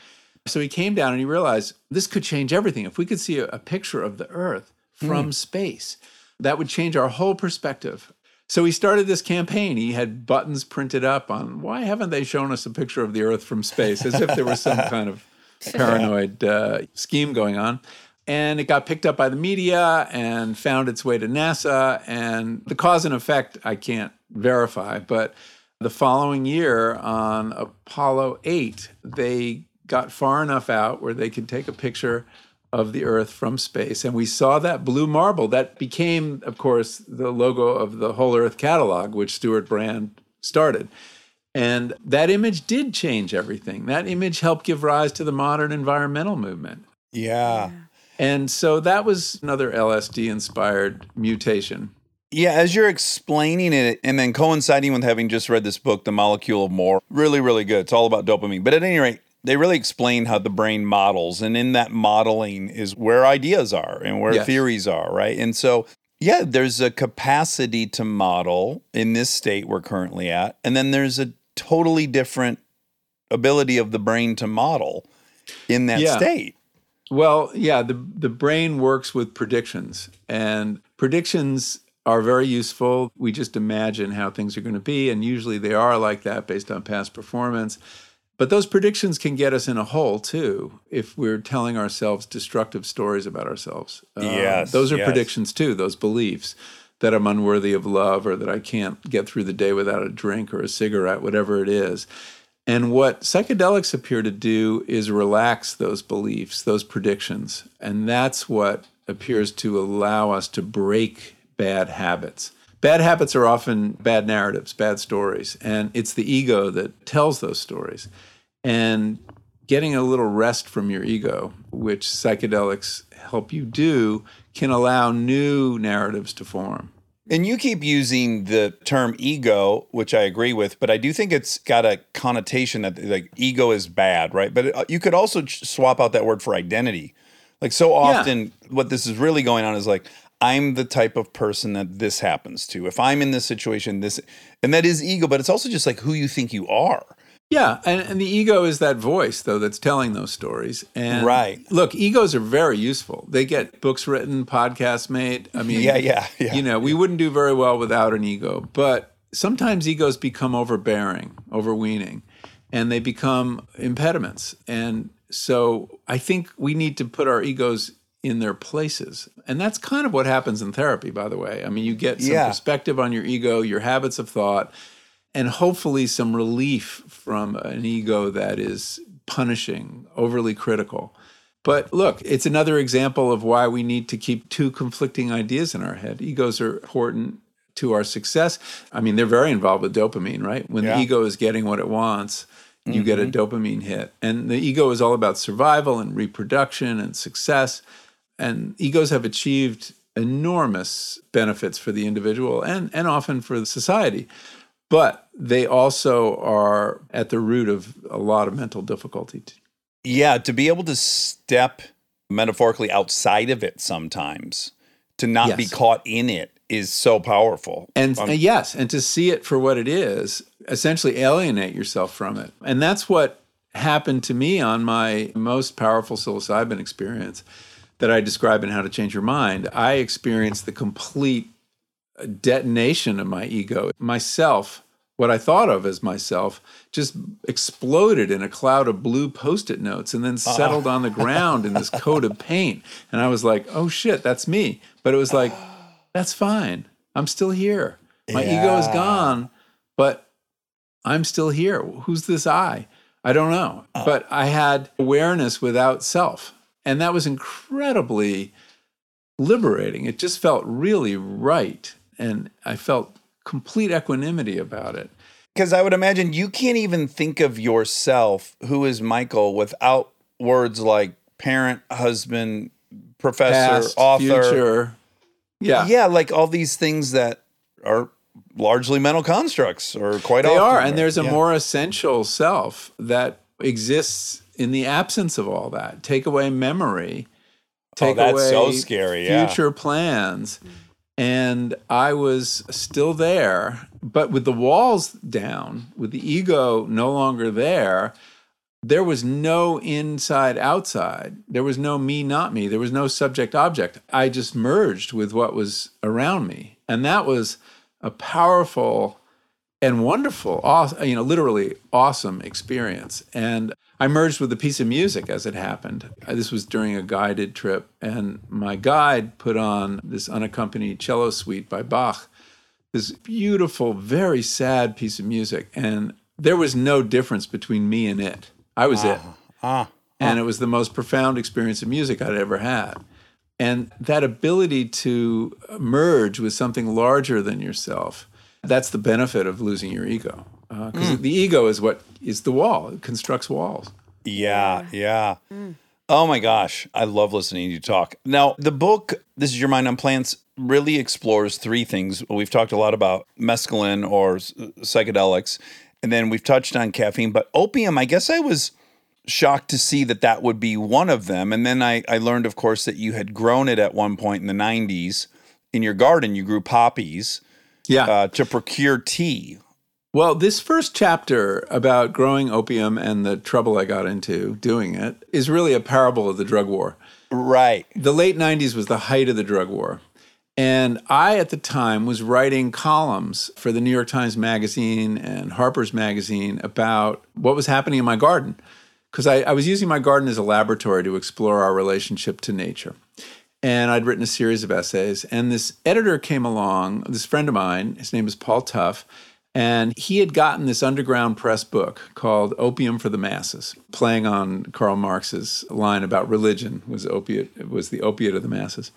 so he came down and he realized this could change everything if we could see a, a picture of the earth from space that would change our whole perspective so he started this campaign. He had buttons printed up on why haven't they shown us a picture of the Earth from space, as if there was some kind of paranoid uh, scheme going on. And it got picked up by the media and found its way to NASA. And the cause and effect I can't verify, but the following year on Apollo 8, they got far enough out where they could take a picture of the Earth from space. And we saw that blue marble that became, of course, the logo of the Whole Earth catalog, which Stewart Brand started. And that image did change everything. That image helped give rise to the modern environmental movement. yeah. And so that was another LSD inspired mutation. Yeah, as you're explaining it and then coinciding with having just read this book, The Molecule of More, really, really good. It's all about dopamine. But at any rate, they really explain how the brain models. And in that modeling is where ideas are and where Yes. theories are, right? And so, yeah, there's a capacity to model in this state we're currently at. And then there's a totally different ability of the brain to model in that Yeah. state. Well, yeah, the the brain works with predictions, and predictions are very useful. We just imagine how things are going to be, and usually they are like that based on past performance. But those predictions can get us in a hole too if we're telling ourselves destructive stories about ourselves. Uh, Yes, those are yes. predictions too. Those beliefs that I'm unworthy of love, or that I can't get through the day without a drink or a cigarette, whatever it is. And what psychedelics appear to do is relax those beliefs, those predictions. And that's what appears to allow us to break bad habits. Bad habits are often bad narratives, bad stories. And it's the ego that tells those stories. And getting a little rest from your ego, which psychedelics help you do, can allow new narratives to form. And you keep using the term ego, which I agree with, but I do think it's got a connotation that like ego is bad, right? But uh, you could also ch- swap out that word for identity. Like so often, what this is really going on is like, I'm the type of person that this happens to. If I'm in this situation, this, and that is ego, but it's also just like who you think you are. Yeah, and, and the ego is that voice though that's telling those stories. And Right. Look, egos are very useful. They get books written, podcasts made. I mean, Yeah, yeah, yeah. You know, we wouldn't do very well without an ego. But sometimes egos become overbearing, overweening, and they become impediments. And so I think we need to put our egos in their places. And that's kind of what happens in therapy, by the way. I mean, you get some Yeah. perspective on your ego, your habits of thought, and hopefully some relief from an ego that is punishing, overly critical. But look, it's another example of why we need to keep two conflicting ideas in our head. Egos are important to our success. I mean, they're very involved with dopamine, right? When Yeah. the ego is getting what it wants, you get a mm-hmm. dopamine hit. And the ego is all about survival and reproduction and success. And egos have achieved enormous benefits for the individual and, and often for the society. But they also are at the root of a lot of mental difficulty. Yeah, to be able to step metaphorically outside of it sometimes, to not be caught in it is so powerful. And, Um, and yes, and to see it for what it is, essentially alienate yourself from it. And that's what happened to me on my most powerful psilocybin experience that I describe in How to Change Your Mind. I experienced the complete detonation of my ego. Myself, what I thought of as myself, just exploded in a cloud of blue post it notes and then ah. settled on the ground in this coat of paint. And I was like, oh shit, that's me. But it was like, that's fine. I'm still here. My ego is gone, but I'm still here. Who's this I? I don't know. Ah. But I had awareness without self. And that was incredibly liberating. It just felt really right. And I felt complete equanimity about it. Because I would imagine you can't even think of yourself, who is Michael, without words like parent, husband, professor, Past, author. future. Yeah. Yeah, like all these things that are largely mental constructs or quite They often. are. And there's a Yeah. more essential self that exists in the absence of all that. Take away memory. Oh, Take Oh, that's away so scary, yeah. future plans. And I was still there, but with the walls down, with the ego no longer there, there was no inside outside. There was no me, not me. There was no subject object. I just merged with what was around me. And that was a powerful and wonderful, you know, literally awesome experience. And I merged with a piece of music as it happened. Uh, This was during a guided trip, and my guide put on this unaccompanied cello suite by Bach, this beautiful, very sad piece of music. And there was no difference between me and it. I was it. Ah, ah, ah. And it was the most profound experience of music I'd ever had. And that ability to merge with something larger than yourself, that's the benefit of losing your ego. Uh, because hmm. the ego is what is the wall, it constructs walls. Yeah, yeah. Hmm. Oh my gosh, I love listening to you talk. Now, the book, This is Your Mind on Plants, really explores three things. We've talked a lot about mescaline or s- psychedelics, and then we've touched on caffeine, but opium, I guess I was shocked to see that that would be one of them. And then I, I learned, of course, that you had grown it at one point in the 90s. In your garden, you grew poppies Yeah. uh, to procure tea. Well, this first chapter about growing opium and the trouble I got into doing it is really a parable of the drug war. Right. The late 90s was the height of the drug war. And I, at the time, was writing columns for the New York Times Magazine and Harper's Magazine about what was happening in my garden. Because I, I was using my garden as a laboratory to explore our relationship to nature. And I'd written a series of essays. And this editor came along, this friend of mine, his name is Paul Tough. And he had gotten this underground press book called Opium for the Masses, playing on Karl Marx's line about religion was opiate was the opiate of the masses.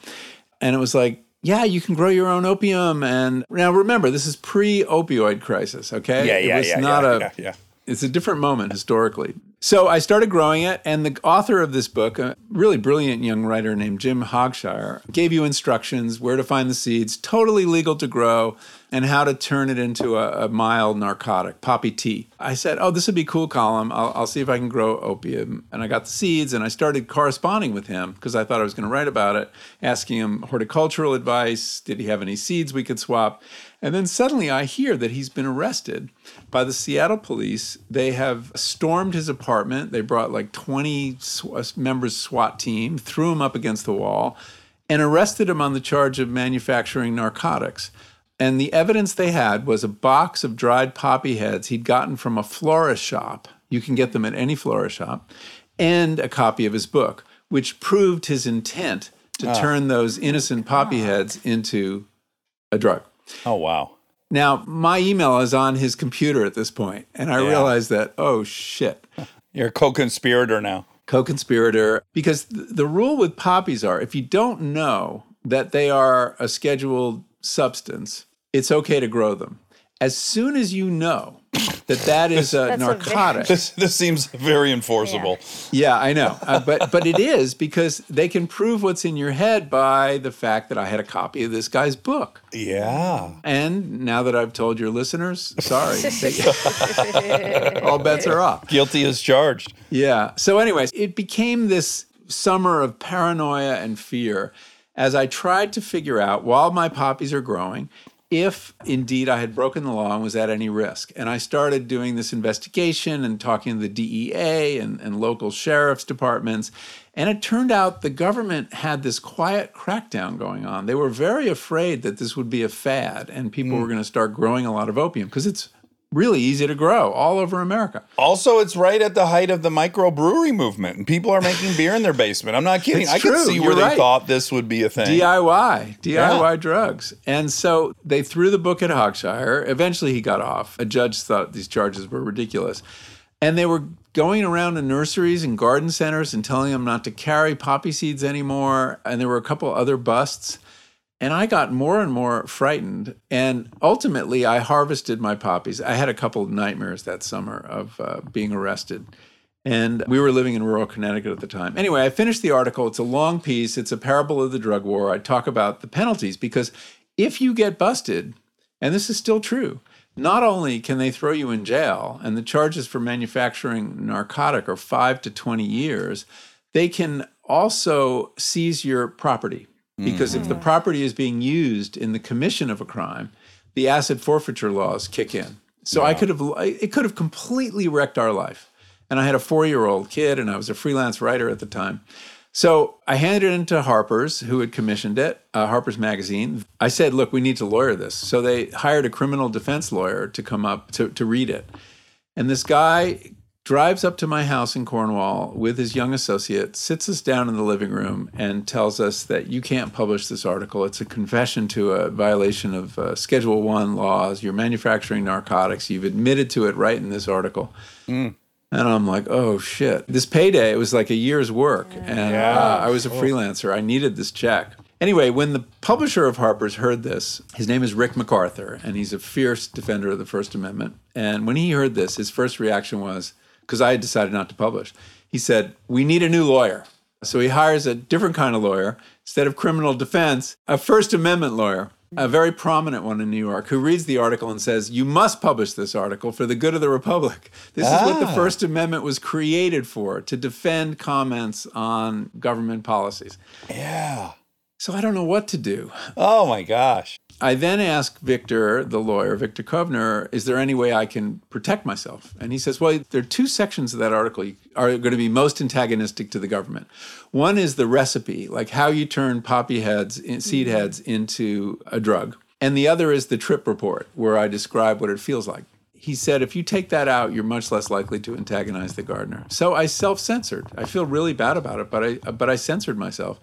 And it was like, yeah, you can grow your own opium. And now remember, this is pre-opioid crisis, okay? Yeah, It yeah, was yeah, not yeah, a yeah, yeah. It's a different moment historically. So I started growing it, and the author of this book, a really brilliant young writer named Jim Hogshire, gave you instructions where to find the seeds, totally legal to grow, and how to turn it into a, a mild narcotic, poppy tea. I said, Oh, this would be cool column. I'll, I'll see if I can grow opium. And I got the seeds, and I started corresponding with him because I thought I was going to write about it, asking him horticultural advice. Did he have any seeds we could swap? And then suddenly I hear that he's been arrested by the Seattle police. They have stormed his apartment. They brought like 20 sw- uh, members SWAT team, threw him up against the wall, and arrested him on the charge of manufacturing narcotics. And the evidence they had was a box of dried poppy heads he'd gotten from a florist shop. You can get them at any florist shop, and a copy of his book, which proved his intent to ah. turn those innocent poppy heads into a drug. Oh wow. Now, my email is on his computer at this point, and I Yeah. realized that, oh shit, You're a co-conspirator now. co conspirator. Because th- the rule with poppies are if you don't know that they are a scheduled substance, it's okay to grow them. As soon as you know that that is a That's a very- narcotic, This this seems very enforceable. yeah, I know, uh, but but it is because they can prove what's in your head by the fact that I had a copy of this guy's book. Yeah. And now that I've told your listeners, sorry, they- all bets are off. Guilty as charged. Yeah. So, anyways, it became this summer of paranoia and fear as I tried to figure out while my poppies are growing if indeed I had broken the law and was at any risk. And I started doing this investigation and talking to the DEA and, and local sheriff's departments. And it turned out the government had this quiet crackdown going on. They were very afraid that this would be a fad and people hmm. were going to start growing a lot of opium because it's really easy to grow all over America. Also, it's right at the height of the microbrewery movement, and people are making beer in their basement. I'm not kidding. It's I could see where You're they right. thought this would be a thing. DIY, DIY Yeah. drugs. And so they threw the book at Hogshire. Eventually he got off. A judge thought these charges were ridiculous. And they were going around to nurseries and garden centers and telling them not to carry poppy seeds anymore. And there were a couple other busts. And I got more and more frightened. And ultimately, I harvested my poppies. I had a couple of nightmares that summer of uh, being arrested. And we were living in rural Connecticut at the time. Anyway, I finished the article. It's a long piece, it's a parable of the drug war. I talk about the penalties because if you get busted, and this is still true, not only can they throw you in jail, and the charges for manufacturing narcotic are five to 20 years, they can also seize your property. Because if the property is being used in the commission of a crime, the asset forfeiture laws kick in. So I could have, it could have completely wrecked our life. And I had a four year old kid, and I was a freelance writer at the time. So I handed it into Harper's, who had commissioned it, uh, Harper's Magazine. I said, look, we need to lawyer this. So they hired a criminal defense lawyer to come up to, to read it. And this guy drives up to my house in Cornwall with his young associate, sits us down in the living room, and tells us that you can't publish this article. It's a confession to a violation of uh, Schedule One laws. You're manufacturing narcotics. You've admitted to it right in this article. And I'm like, oh shit. This payday, it was like a year's work. And uh, I was a freelancer. I needed this check. Anyway, when the publisher of Harper's heard this, his name is Rick MacArthur, and he's a fierce defender of the First Amendment. And when he heard this, his first reaction was because I had decided not to publish, he said, We need a new lawyer. So he hires a different kind of lawyer. Instead of criminal defense, a First Amendment lawyer, a very prominent one in New York, who reads the article and says, You must publish this article for the good of the Republic. This is what the Ah. First Amendment was created for to defend comments on government policies. Yeah. So I don't know what to do. Oh my gosh. I then asked Victor, the lawyer, Victor Kovner, is there any way I can protect myself? And he says, well, there are two sections of that article are going to be most antagonistic to the government. One is the recipe, like how you turn poppy heads, seed mm-hmm. heads into a drug. And the other is the trip report, where I describe what it feels like. He said, if you take that out, you're much less likely to antagonize the gardener. So I self-censored. I feel really bad about it, but I but I censored myself.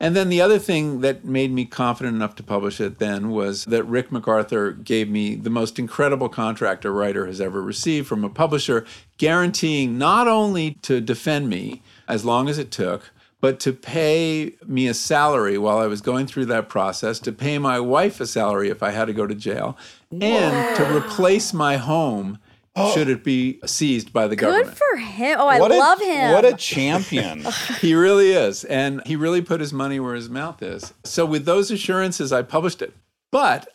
And then the other thing that made me confident enough to publish it then was that Rick MacArthur gave me the most incredible contract a writer has ever received from a publisher, guaranteeing not only to defend me as long as it took, but to pay me a salary while I was going through that process, to pay my wife a salary if I had to go to jail, and to replace my home Oh. should it be seized by the government. Good for him. Oh, I what love a, him. What a champion. He really is. And he really put his money where his mouth is. So, with those assurances, I published it. But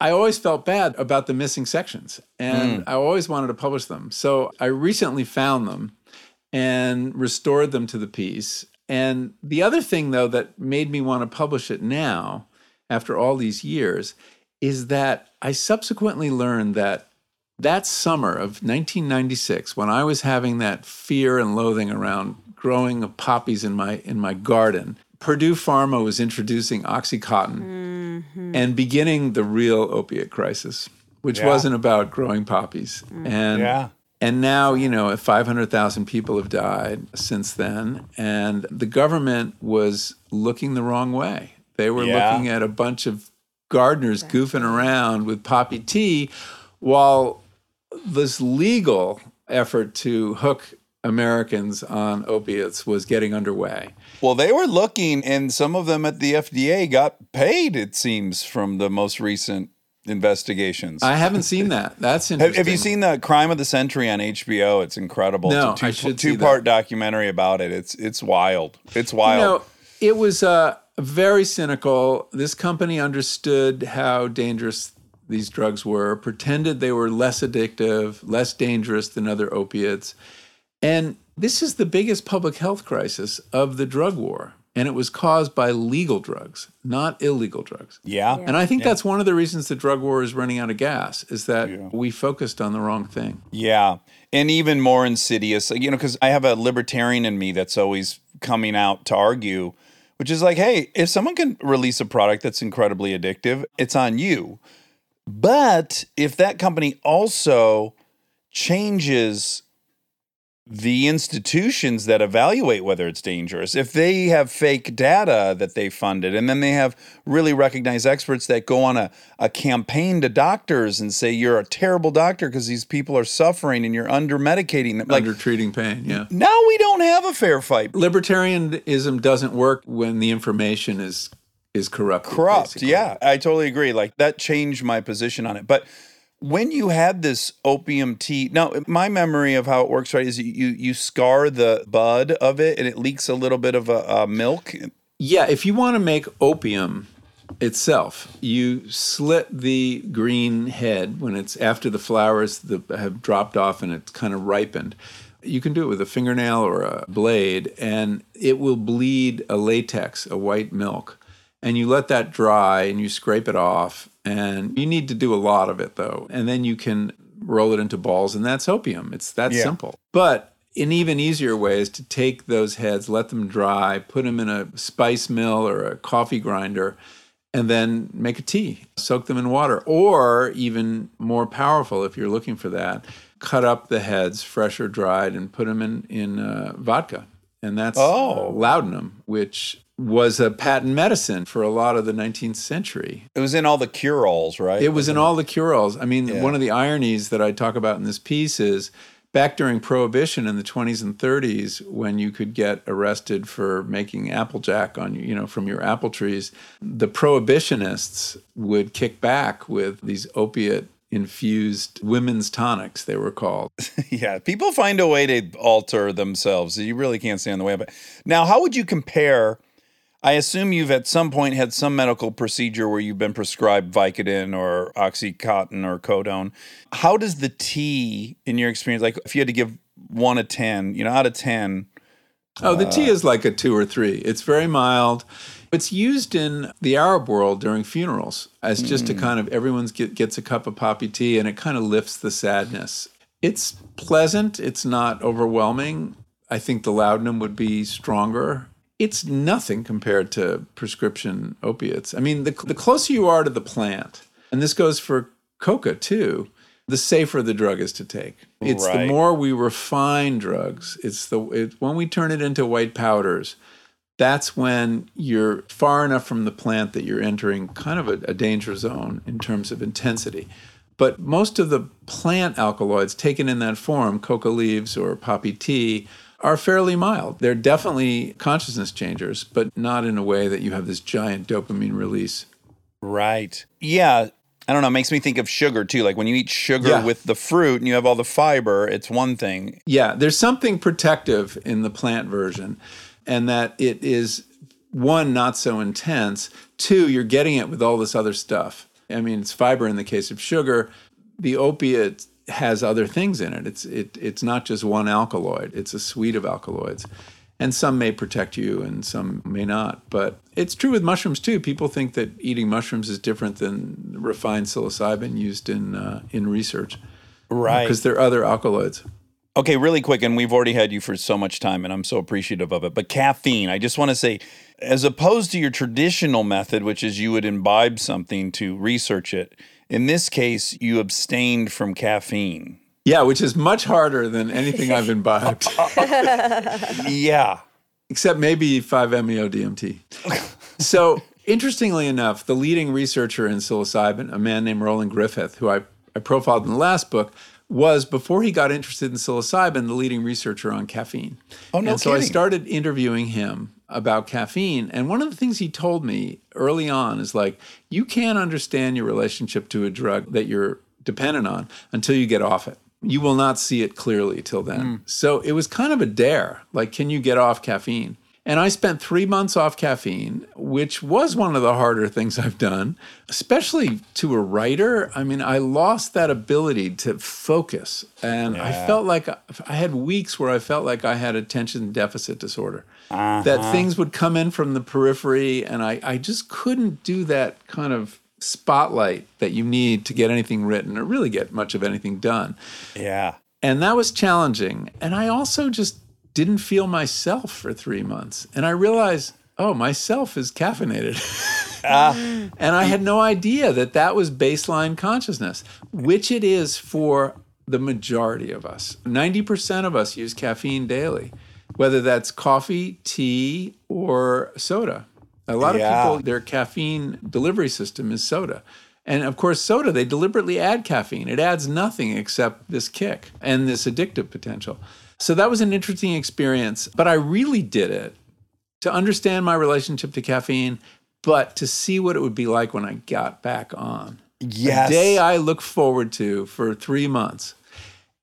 I always felt bad about the missing sections, and mm. I always wanted to publish them. So, I recently found them and restored them to the piece. And the other thing, though, that made me want to publish it now, after all these years, is that I subsequently learned that that summer of 1996 when i was having that fear and loathing around growing of poppies in my in my garden purdue pharma was introducing oxycontin mm-hmm. and beginning the real opiate crisis which Yeah. wasn't about growing poppies mm. and yeah. and now, you know, 500,000 people have died since then. And the government was looking the wrong way. They were Yeah. looking at a bunch of gardeners goofing around with poppy tea while this legal effort to hook Americans on opiates was getting underway. Well, they were looking, and some of them at the FDA got paid, it seems, from the most recent investigations. I haven't seen that. That's interesting. have you seen the Crime of the Century on HBO? It's incredible. No, it's a I should see two part documentary about it. It's it's wild. It's wild. You know, it was uh, very cynical. This company understood how dangerous these drugs were, pretended they were less addictive, less dangerous than other opiates. And this is the biggest public health crisis of the drug war. And it was caused by legal drugs, not illegal drugs. yeah. And I think that's one of the reasons the drug war is running out of gas, is that we focused on the wrong thing. Yeah. And even more insidious, you know, because I have a libertarian in me that's always coming out to argue, which is like, hey, if someone can release a product that's incredibly addictive, it's on you. But if that company also changes the institutions that evaluate whether it's dangerous, if they have fake data that they funded, and then they have really recognized experts that go on a, a campaign to doctors and say, you're a terrible doctor because these people are suffering and you're under medicating them. Like, under treating pain, yeah. now we don't have a fair fight. Libertarianism doesn't work when the information is is corrupt. corrupt. basically. Yeah, I totally agree. Like that changed my position on it. But when you had this opium tea, now my memory of how it works, right, is you you, scar the bud of it and it leaks a little bit of a, a milk. Yeah, if you want to make opium itself, you slit the green head when it's after the flowers have dropped off and it's kind of ripened. You can do it with a fingernail or a blade, and it will bleed a latex, a white milk. And you let that dry and you scrape it off. And you need to do a lot of it though. And then you can roll it into balls, and that's opium. It's that Yeah. simple. But an even easier way is to take those heads, let them dry, put them in a spice mill or a coffee grinder, and then make a tea. Soak them in water. Or even more powerful, if you're looking for that, cut up the heads, fresh or dried, and put them in, in uh, vodka. And that's Oh. laudanum, which was a patent medicine for a lot of the 19th century. It was in all the cure-alls, right? It was in all the cure-alls. I mean, Yeah. one of the ironies that I talk about in this piece is back during Prohibition in the 20s and 30s, when you could get arrested for making applejack on you, you know, from your apple trees, the prohibitionists would kick back with these opiate infused women's tonics they were called yeah, people find a way to alter themselves. You really can't stand the way of it. Now, how would you compare? I assume you've at some point had some medical procedure where you've been prescribed Vicodin or Oxycontin or Codone. How does the tea, in your experience, like if you had to give one to 10, you know, out of 10, Oh, the tea uh, is like a two or three. It's very mild. It's used in the Arab world during funerals as just a hmm. kind of everyone's get, gets a cup of poppy tea and it kind of lifts the sadness. It's pleasant. It's not overwhelming. I think the laudanum would be stronger. It's nothing compared to prescription opiates. I mean, the, the closer you are to the plant, and this goes for coca too, the safer the drug is to take. It's the more we refine drugs. It's the it, when we turn it into white powders. That's when you're far enough from the plant that you're entering kind of a, a danger zone in terms of intensity. But most of the plant alkaloids taken in that form, coca leaves or poppy tea, are fairly mild. They're definitely consciousness changers, but not in a way that you have this giant dopamine release. Right. Yeah. I don't know, it makes me think of sugar too. Like when you eat sugar Yeah. with the fruit and you have all the fiber, it's one thing. Yeah, there's something protective in the plant version, and that it is one, not so intense. Two, you're getting it with all this other stuff. I mean, it's fiber in the case of sugar. The opiate has other things in it. It's it it's not just one alkaloid. It's a suite of alkaloids. And some may protect you and some may not. But it's true with mushrooms too. People think that eating mushrooms is different than refined psilocybin used in uh, in research Right. because there are other alkaloids. Okay, really quick, and we've already had you for so much time, and I'm so appreciative of it. But caffeine, I just want to say, as opposed to your traditional method, which is you would imbibe something to research it, in this case, you abstained from caffeine. Yeah, which is much harder than anything I've imbibed, Yeah. except maybe 5-MeO DMT. so, interestingly enough, the leading researcher in psilocybin, a man named Roland Griffith, who I, I profiled in the last book, was before he got interested in psilocybin, the leading researcher on caffeine. Oh, no and so I started interviewing him about caffeine. And one of the things he told me early on is like, you can't understand your relationship to a drug that you're dependent on until you get off it. You will not see it clearly till then. Hmm. So it was kind of a dare. Like, can you get off caffeine? And I spent three months off caffeine, which was one of the harder things I've done, especially to a writer. I mean, I lost that ability to focus. And I felt like I had weeks where I felt like I had attention deficit disorder. That uh-huh. things would come in from the periphery, and I, I just couldn't do that kind of spotlight that you need to get anything written or really get much of anything done. Yeah. And that was challenging. And I also just didn't feel myself for three months. And I realized, oh, myself is caffeinated. Ah. and I had no idea that that was baseline consciousness, which it is for the majority of us. 90% of us use caffeine daily, whether that's coffee, tea, or soda. A lot Yeah. of people, their caffeine delivery system is soda. And of course, soda, they deliberately add caffeine. It adds nothing except this kick and this addictive potential. So that was an interesting experience. But I really did it to understand my relationship to caffeine, but to see what it would be like when I got back on. Yes. A day I look forward to for three months.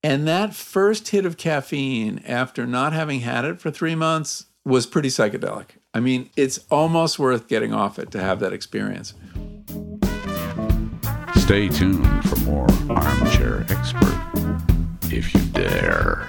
And that first hit of caffeine after not having had it for three months was pretty psychedelic. I mean, it's almost worth getting off it to have that experience. Stay tuned for more Armchair Expert, if you dare.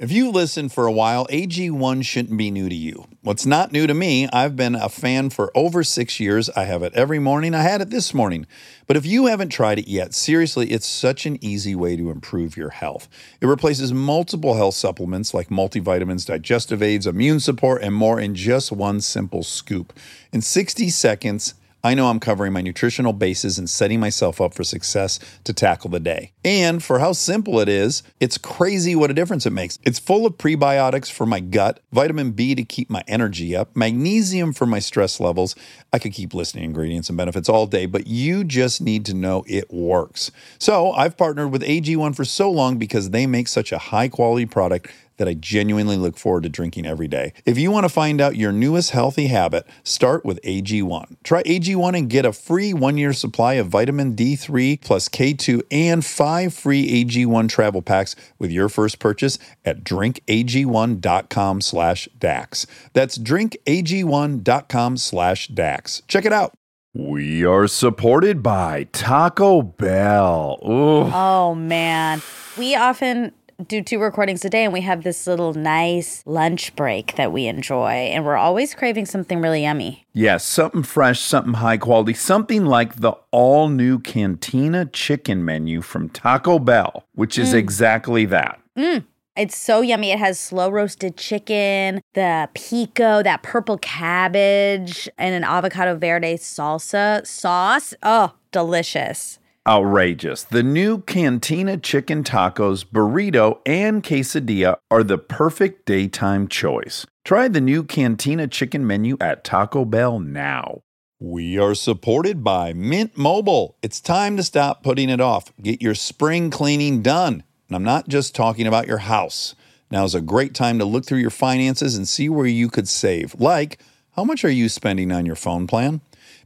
If you've listened for a while, AG1 shouldn't be new to you. What's not new to me, I've been a fan for over six years. I have it every morning. I had it this morning. But if you haven't tried it yet, seriously, it's such an easy way to improve your health. It replaces multiple health supplements like multivitamins, digestive aids, immune support, and more in just one simple scoop. In 60 seconds, I know I'm covering my nutritional bases and setting myself up for success to tackle the day. And for how simple it is, it's crazy what a difference it makes. It's full of prebiotics for my gut, vitamin B to keep my energy up, magnesium for my stress levels. I could keep listing ingredients and benefits all day, but you just need to know it works. So I've partnered with AG1 for so long because they make such a high quality product that I genuinely look forward to drinking every day. If you want to find out your newest healthy habit, start with AG1. Try AG1 and get a free one year supply of vitamin D3 plus K2 and five free AG1 travel packs with your first purchase at drinkag1.com slash DAX. That's drinkag1.com slash DAX. Check it out. We are supported by Taco Bell. Ooh. Oh man. We often do two recordings a day and we have this little nice lunch break that we enjoy and we're always craving something really yummy. Yes, something fresh, something high quality, something like the all new Cantina chicken menu from Taco Bell, which is mm. exactly that. Mm. It's so yummy. It has slow roasted chicken, the pico, that purple cabbage, and an avocado verde salsa sauce. Oh, delicious. Outrageous. The new Cantina chicken tacos, burrito, and quesadilla are the perfect daytime choice. Try the new Cantina chicken menu at Taco Bell now. We are supported by Mint Mobile. It's time to stop putting it off. Get your spring cleaning done. And I'm not just talking about your house. Now is a great time to look through your finances and see where you could save. Like, how much are you spending on your phone plan?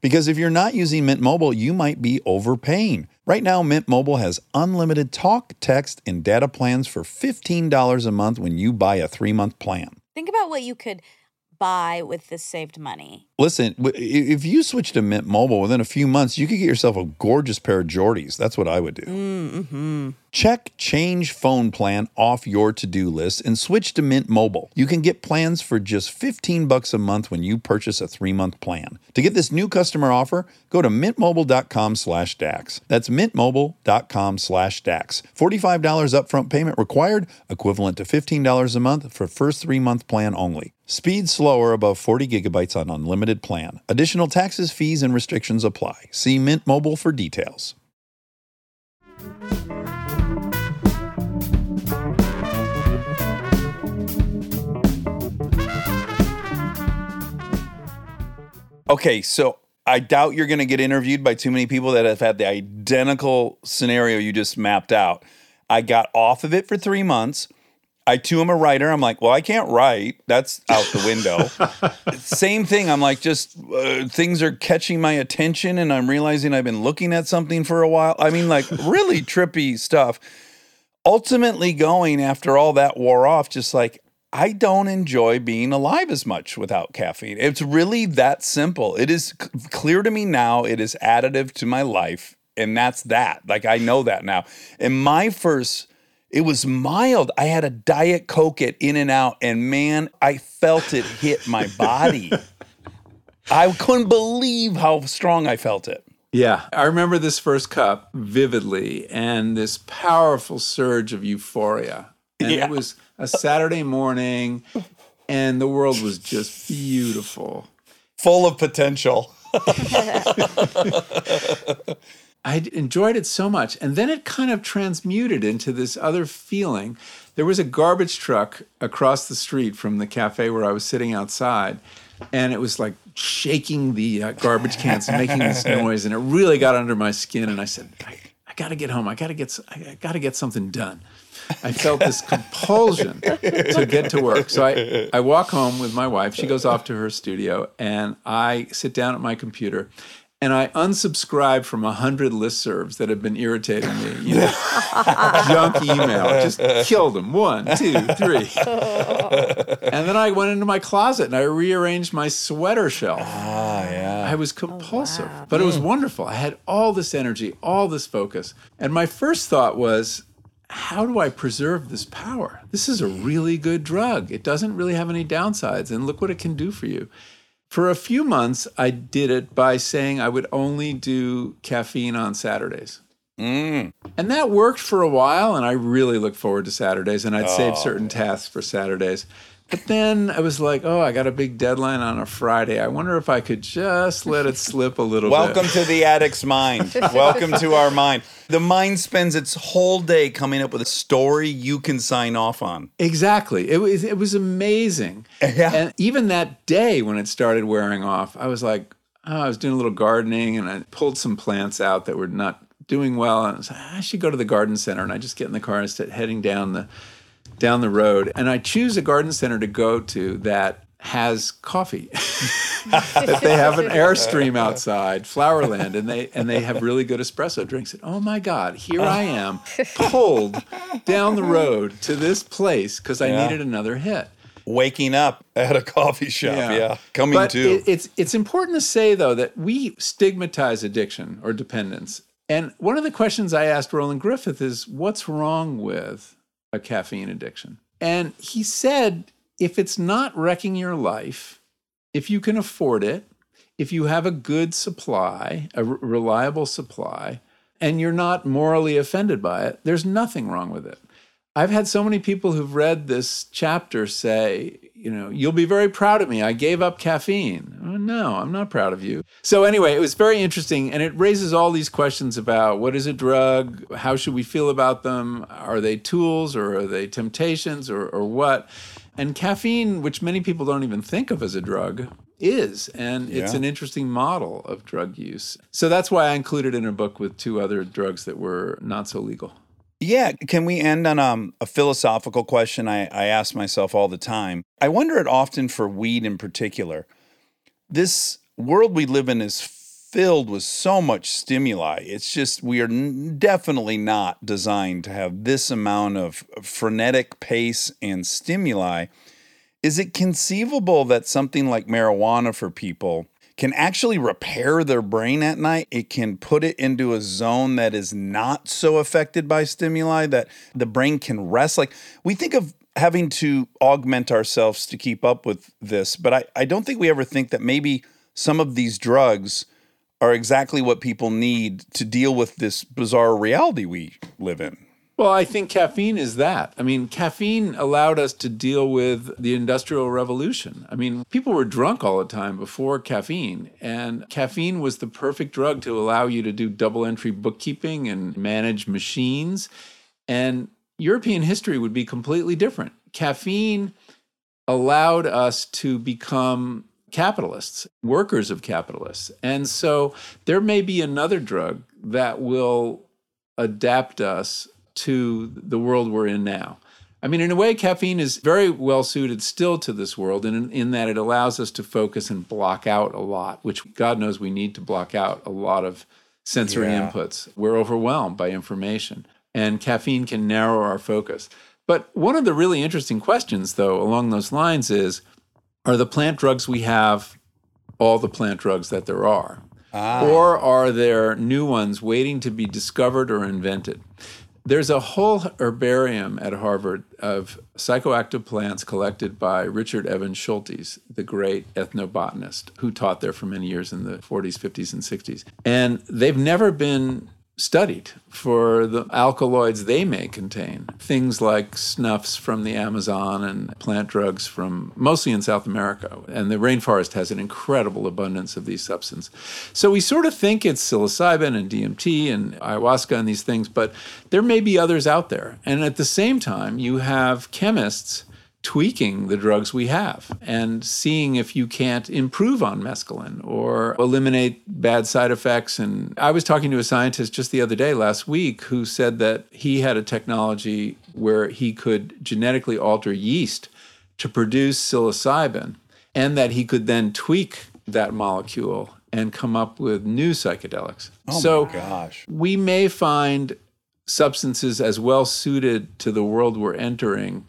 Because if you're not using Mint Mobile, you might be overpaying. Right now, Mint Mobile has unlimited talk, text, and data plans for $15 a month when you buy a three month plan. Think about what you could buy with this saved money. Listen, if you switch to Mint Mobile within a few months, you could get yourself a gorgeous pair of Jordis. That's what I would do. Mm-hmm. Check change phone plan off your to-do list and switch to Mint Mobile. You can get plans for just 15 bucks a month when you purchase a 3-month plan. To get this new customer offer, go to mintmobile.com slash DAX. That's mintmobile.com slash DAX. $45 upfront payment required, equivalent to $15 a month for first three-month plan only. Speed slower above 40 gigabytes on unlimited plan. Additional taxes, fees, and restrictions apply. See Mint Mobile for details. Okay, so I doubt you're going to get interviewed by too many people that have had the identical scenario you just mapped out. I got off of it for three months. I too am a writer. I'm like, well, I can't write. That's out the window. Same thing. I'm like, just uh, things are catching my attention, and I'm realizing I've been looking at something for a while. I mean, like really trippy stuff. Ultimately, going after all that wore off, just like I don't enjoy being alive as much without caffeine. It's really that simple. It is c- clear to me now. It is additive to my life, and that's that. Like I know that now. And my first, it was mild. I had a diet coke at In and Out, and man, I felt it hit my body. I couldn't believe how strong I felt it. Yeah, I remember this first cup vividly and this powerful surge of euphoria. And Yeah. it was a Saturday morning and the world was just beautiful. Full of potential. I enjoyed it so much. And then it kind of transmuted into this other feeling. There was a garbage truck across the street from the cafe where I was sitting outside, and it was like shaking the uh, garbage cans and making this noise, and it really got under my skin. And I said, I, I got to get home. I got to get. I got to get something done. I felt this compulsion to get to work. So I, I walk home with my wife. She goes off to her studio, and I sit down at my computer. And I unsubscribe from a hundred listservs that have been irritating me. You know, junk email, just killed them. One, two, three. And then I went into my closet and I rearranged my sweater shelf. Ah, yeah. I was compulsive, but it was wonderful. I had all this energy, all this focus. And my first thought was, how do I preserve this power? This is a really good drug. It doesn't really have any downsides. And look what it can do for you. For a few months, I did it by saying I would only do caffeine on Saturdays. Mm. And that worked for a while, and I really look forward to Saturdays, and I'd save oh, certain tasks for Saturdays. But then I was like, oh, I got a big deadline on a Friday. I wonder if I could just let it slip a little bit. Welcome bit. to the addict's mind. Welcome to our mind. The mind spends its whole day coming up with a story you can sign off on. Exactly. It was it was amazing. Yeah. And even that day when it started wearing off, I was like, oh, I was doing a little gardening and I pulled some plants out that were not doing well. And I was like, ah, I should go to the garden center. And I just get in the car and start heading down the down the road. And I choose a garden center to go to that has coffee. that they have an airstream outside, Flowerland, and they and they have really good espresso drinks. And oh my God, here I am, pulled down the road to this place because I Yeah. needed another hit. Waking up at a coffee shop. Yeah. Coming but to. it- it's it's important to say though that we stigmatize addiction or dependence. And one of the questions I asked Roland Griffith is, "What's wrong with a caffeine addiction?" And he said, "If it's not wrecking your life, if you can afford it, if you have a good supply, a reliable supply, and you're not morally offended by it, there's nothing wrong with it." I've had so many people who've read this chapter say, you know, you'll be very proud of me. I gave up caffeine. Oh, no, I'm not proud of you. So, anyway, it was very interesting. And it raises all these questions about what is a drug? How should we feel about them? Are they tools or are they temptations or, or what? And caffeine, which many people don't even think of as a drug, is. And it's an interesting model of drug use. So, that's why I included in a book with two other drugs that were not so legal. Yeah, can we end on um, a philosophical question I, I ask myself all the time? I wonder it often for weed in particular. This world we live in is filled with so much stimuli. It's just we are n- definitely not designed to have this amount of frenetic pace and stimuli. Is it conceivable that something like marijuana for people can actually repair their brain at night? It can put it into a zone that is not so affected by stimuli that the brain can rest. Like we think of having to augment ourselves to keep up with this, but I, I don't think we ever think that maybe some of these drugs are exactly what people need to deal with this bizarre reality we live in. Well, I think caffeine is that. I mean, caffeine allowed us to deal with the Industrial Revolution. I mean, people were drunk all the time before caffeine, and caffeine was the perfect drug to allow you to do double entry bookkeeping and manage machines. And European history would be completely different. Caffeine allowed us to become capitalists, workers of capitalists. And so there may be another drug that will adapt us to the world we're in now. I mean, in a way, caffeine is very well suited still to this world, in, in that it allows us to focus and block out a lot, which God knows we need to block out a lot of sensory Yeah. inputs. We're overwhelmed by information, and caffeine can narrow our focus. But one of the really interesting questions, though, along those lines is are the plant drugs we have all the plant drugs that there are? Ah. Or are there new ones waiting to be discovered or invented? There's a whole herbarium at Harvard of psychoactive plants collected by Richard Evans Schultes, the great ethnobotanist who taught there for many years in the 40s, 50s, and 60s. And they've never been studied for the alkaloids they may contain. Things like snuffs from the Amazon and plant drugs from mostly in South America. And the rainforest has an incredible abundance of these substances. So we sort of think it's psilocybin and DMT and ayahuasca and these things, but there may be others out there. And at the same time, you have chemists tweaking the drugs we have and seeing if you can't improve on mescaline or eliminate bad side effects. And I was talking to a scientist just the other day, last week, who said that he had a technology where he could genetically alter yeast to produce psilocybin and that he could then tweak that molecule and come up with new psychedelics. Oh so my gosh. we may find substances as well suited to the world we're entering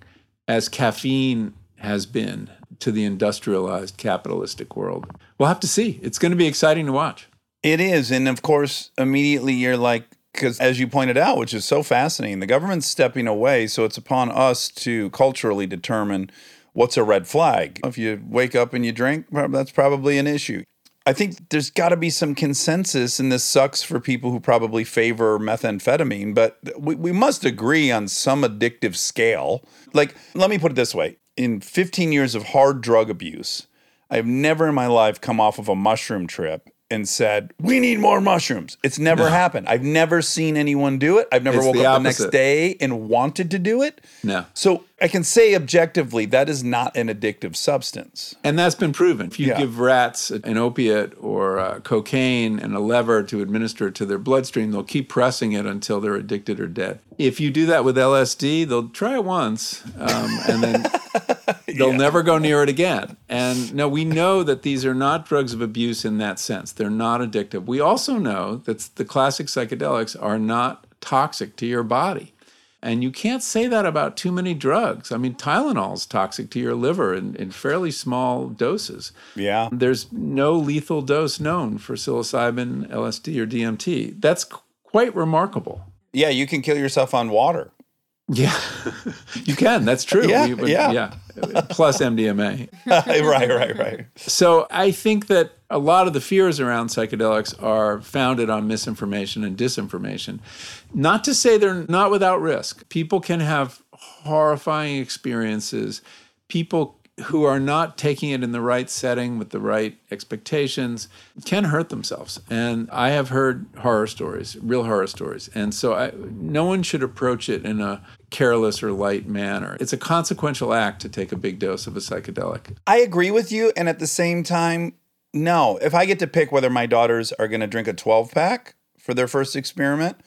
as caffeine has been to the industrialized capitalistic world. We'll have to see. It's going to be exciting to watch. It is. And of course, immediately you're like, because as you pointed out, which is so fascinating, the government's stepping away. So it's upon us to culturally determine what's a red flag. If you wake up and you drink, that's probably an issue. I think there's got to be some consensus, and this sucks for people who probably favor methamphetamine, but we, we must agree on some addictive scale. Like, let me put it this way in 15 years of hard drug abuse, I've never in my life come off of a mushroom trip and said, We need more mushrooms. It's never happened. I've never seen anyone do it. I've never It's woke the up the next day and wanted to do it. No. So I can say objectively that is not an addictive substance. And that's been proven. If you Yeah. give rats an opiate or uh, cocaine and a lever to administer it to their bloodstream, they'll keep pressing it until they're addicted or dead. If you do that with LSD, they'll try it once um, and then they'll never go near it again. And no, we know that these are not drugs of abuse in that sense. They're not addictive. We also know that the classic psychedelics are not toxic to your body. And you can't say that about too many drugs. I mean, Tylenol is toxic to your liver in, in fairly small doses. Yeah. There's no lethal dose known for psilocybin, LSD, or DMT. That's qu- quite remarkable. Yeah, you can kill yourself on water. Yeah, you can. That's true. Yeah, but- yeah. yeah. Plus MDMA. right, right, right. So I think that a lot of the fears around psychedelics are founded on misinformation and disinformation. Not to say they're not without risk. People can have horrifying experiences. People who are not taking it in the right setting with the right expectations can hurt themselves. And I have heard horror stories, real horror stories. And so I, no one should approach it in a careless or light manner. It's a consequential act to take a big dose of a psychedelic. I agree with you. And at the same time, no. If I get to pick whether my daughters are going to drink a 12 pack for their first experiment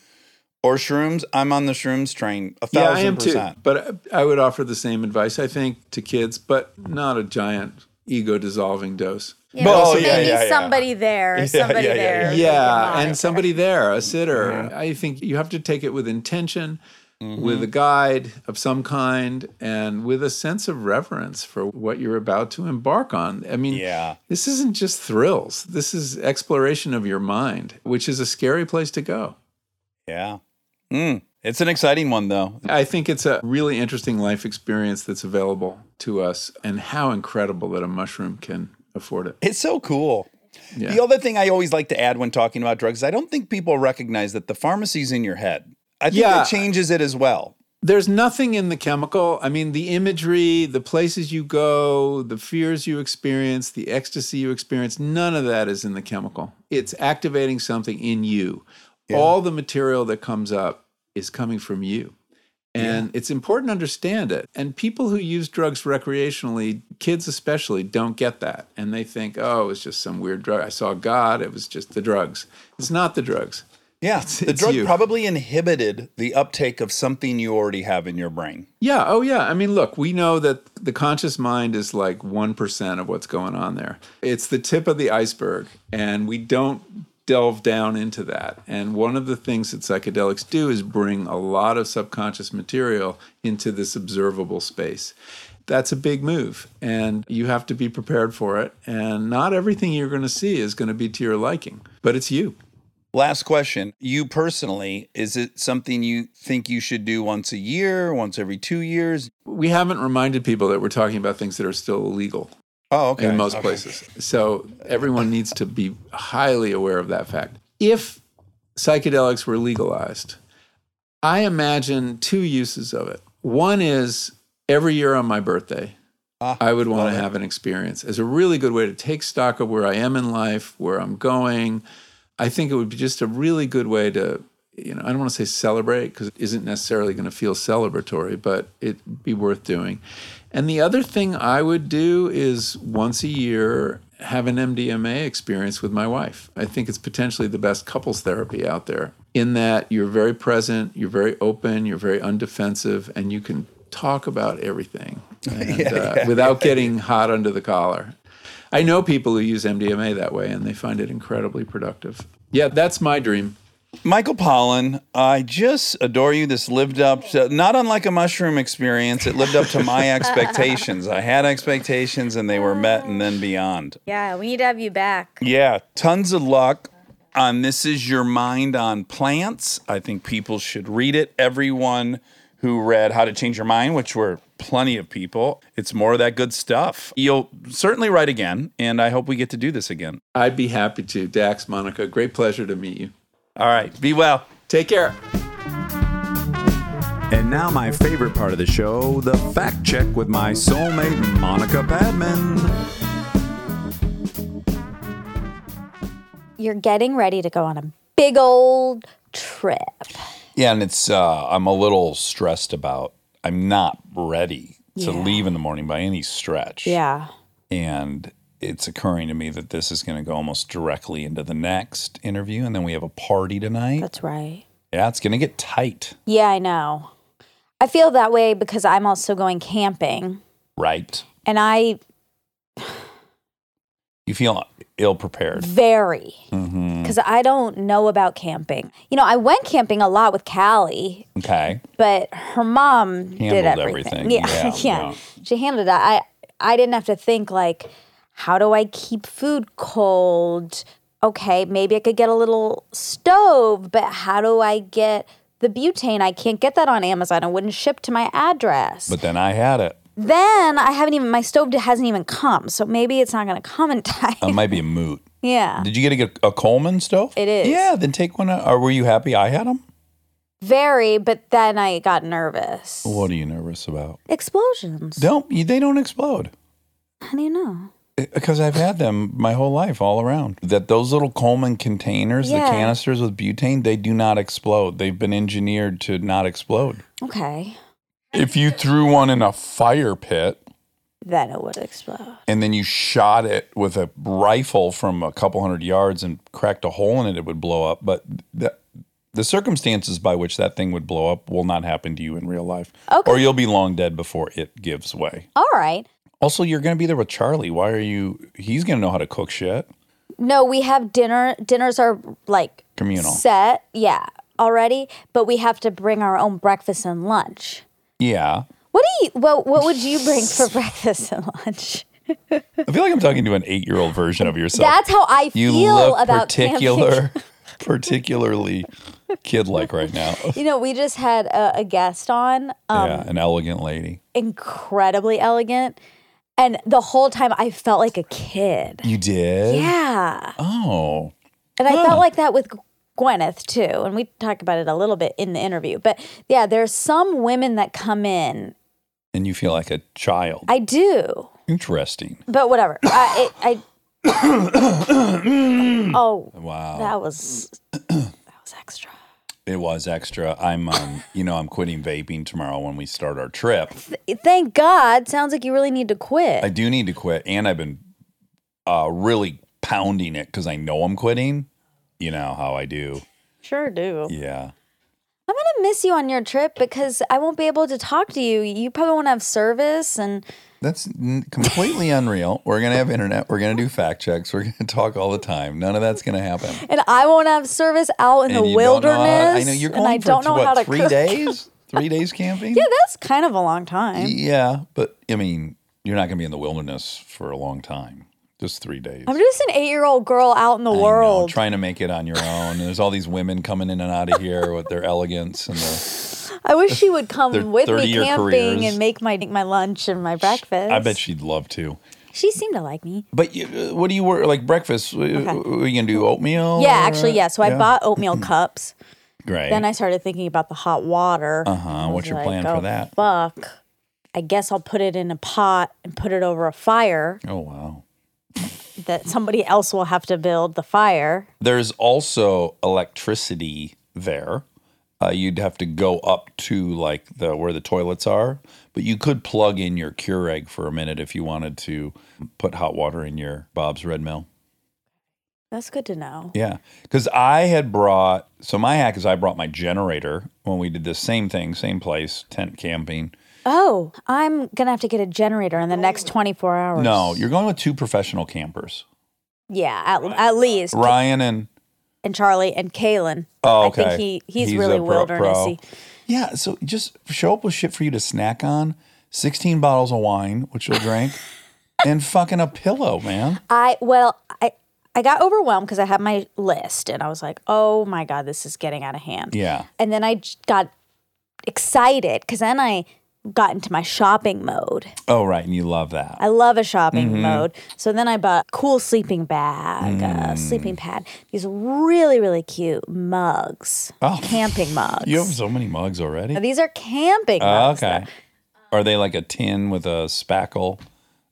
or shrooms, I'm on the shrooms train a Yeah, I thousand am percent. too. But I would offer the same advice, I think, to kids, but not a giant ego dissolving dose. Yeah, Well, but yeah, maybe yeah, yeah. somebody there, Yeah, somebody yeah, yeah, there. yeah. Yeah, and somebody there, a sitter. I think you have to take it with intention, mm-hmm. with a guide of some kind, and with a sense of reverence for what you're about to embark on. I mean, Yeah. this isn't just thrills. This is exploration of your mind, which is a scary place to go. Yeah. Mm. It's an exciting one, though. I think it's a really interesting life experience that's available to us, and how incredible that a mushroom can afford it. It's so cool. Yeah. The other thing I always like to add when talking about drugs is I don't think people recognize that the pharmacy's in your head. I think Yeah. that changes it as well. There's nothing in the chemical. I mean, the imagery, the places you go, the fears you experience, the ecstasy you experience, none of that is in the chemical. It's activating something in you. All the material that comes up is coming from you. And it's important to understand it. And people who use drugs recreationally, kids especially, don't get that. And they think, oh, it's just some weird drug. I saw God, it was just the drugs. It's not the drugs. Yeah. the it's drug you. probably inhibited the uptake of something you already have in your brain. Yeah. Oh, yeah. I mean, look, we know that the conscious mind is like 1% of what's going on there. It's the tip of the iceberg, and we don't delve down into that. And one of the things that psychedelics do is bring a lot of subconscious material into this observable space. That's a big move, and you have to be prepared for it. And not everything you're going to see is going to be to your liking, but it's you. Last question. You personally, is it something you think you should do once a year, once every two years? We haven't reminded people that we're talking about things that are still illegal. Oh, okay. in most Okay. places. So everyone needs to be highly aware of that fact. If psychedelics were legalized, I imagine two uses of it. One is every year on my birthday, Ah, I would want to have an experience as a really good way to take stock of where I am in life, where I'm going. I think it would be just a really good way to, you know, I don't want to say celebrate because it isn't necessarily going to feel celebratory, but it'd be worth doing. And the other thing I would do is once a year have an MDMA experience with my wife. I think it's potentially the best couples therapy out there in that you're very present, you're very open, you're very undefensive, and you can talk about everything and, uh, without getting hot under the collar. I know people who use MDMA that way and they find it incredibly productive. Yeah, that's my dream. Michael Pollan, I just adore you. This lived up to, not unlike a mushroom experience, it lived up to my expectations. I had expectations and they were met and then beyond. Yeah, we need to have you back. Yeah, tons of luck on This Is Your Mind on Plants. I think people should read it. Everyone who read How to Change Your Mind, which were plenty of people, it's more of that good stuff. You'll certainly write again, and I hope we get to do this again. I'd be happy to. Dax, Monica, great pleasure to meet you. All right, be well. Take care. And now, my favorite part of the show the fact check with my soulmate, Monica Padman. You're getting ready to go on a big old trip. Yeah, and it's uh, I'm a little stressed about. I'm not ready to Yeah. leave in the morning by any stretch. Yeah. and it's occurring to me that this is going to go almost directly into the next interview, and then we have a party tonight. That's right. yeah, it's going to get tight, Yeah, I know. I feel that way because I'm also going camping right? and I You feel ill prepared. very mm-hmm. because I don't know about camping. You know, I went camping a lot with Callie, Okay, but her mom did everything. everything. Yeah, Yeah, yeah, yeah. She handled that. I I didn't have to think like, how do I keep food cold? Okay, maybe I could get a little stove, but how do I get the butane? I can't get that on Amazon. It wouldn't ship to my address. but then I had it. then I haven't even my stove hasn't even come, so maybe it's not going to come in time. It might be a moot. yeah, Did you get a, a Coleman stove? It is. Yeah, then take one. out. Or were you happy I had them? very. But then I got nervous. What are you nervous about? Explosions. Don't they don't explode? How do you know? Because I've had them my whole life, all around. That those little Coleman containers, Yeah. the canisters with butane, they do not explode. They've been engineered to not explode. Okay, If you threw one in a fire pit then it would explode. and then you shot it with a rifle from a couple hundred yards and cracked a hole in it, it would blow up. But the, the circumstances by which that thing would blow up will not happen to you in real life. Okay. Or you'll be long dead before it gives way. All right. Also, you're going to be there with Charlie. Why are you? He's going to know how to cook shit. No, we have dinner. Dinners are like Communal. set, yeah, already. But we have to bring our own breakfast and lunch. Yeah. What do you? Well, what would you bring for breakfast and lunch? I feel like I'm talking to an eight-year-old version of yourself. That's how I you feel look about particular, particularly kid-like right now. You know, we just had a, a guest on, um, yeah, an elegant lady. incredibly elegant, and the whole time I felt like a kid. You did? Yeah, Oh, and I Huh. felt like that with Gwyneth too. And we talk about it a little bit in the interview. But yeah, there's some women that come in. and you feel like a child. I do. Interesting. But whatever. I, I, I oh, Wow. that was that was extra. It was extra. I'm, um, you know, I'm quitting vaping tomorrow when we start our trip. Thank God. Sounds like you really need to quit. I do need to quit, and I've been uh, really pounding it because I know I'm quitting. You know how I do. sure do. Yeah. I'm gonna miss you on your trip because I won't be able to talk to you. You probably won't have service, and That's n- completely unreal. We're going to have internet. We're going to do fact checks. We're going to talk all the time. None of that's going to happen. and I won't have service out in And the don't know how- wilderness. I know you're and going I for don't know what, how to three cook. days? Three days camping? Yeah, that's kind of a long time. Yeah, but I mean, you're not going to be in the wilderness for a long time. Just three days. I'm just an eight-year-old girl out in the I know, world. trying to make it on your own. And there's all these women coming in and out of here with their elegance and their. I wish she would come with me camping careers. and make my my lunch and my breakfast. I bet she'd love to. she seemed to like me. But you, uh, what do you work like breakfast? What Are you gonna do oatmeal? Yeah, or- actually, yeah. So I Yeah. bought oatmeal cups. Great. Then I started thinking about the hot water. Uh huh. What's your plan for that? Fuck. I guess I'll put it in a pot and put it over a fire Oh wow. That somebody else will have to build the fire. There's also electricity there. Uh, you'd have to go up to like the where the toilets are, but you could plug in your Keurig for a minute if you wanted to put hot water in your Bob's Red Mill. That's good to know. Yeah, because I had brought. So my hack is I brought my generator when we did the same thing, same place, tent camping. Oh, I'm gonna have to get a generator in the next 24 hours. No, you're going with two professional campers, Yeah, at, at least. Ryan and And Charlie and Kalen. Oh, I okay. think he he's, He's really a pro- pro. wildernessy. yeah. So just show up with shit for you to snack on. Sixteen bottles of wine, which you'll drink, and fucking a pillow, man. I well, I I got overwhelmed because I had my list and I was like, oh my god, this is getting out of hand. Yeah. And then I j- got excited because then I got into my shopping mode. Oh right, and you love that. I love a shopping Mm-hmm. mode. So then I bought a cool sleeping bag, a sleeping pad, these really, really cute mugs, Oh. camping mugs. You have so many mugs already. Now, these are camping Oh, mugs. okay. though. Are they like a tin with a spackle,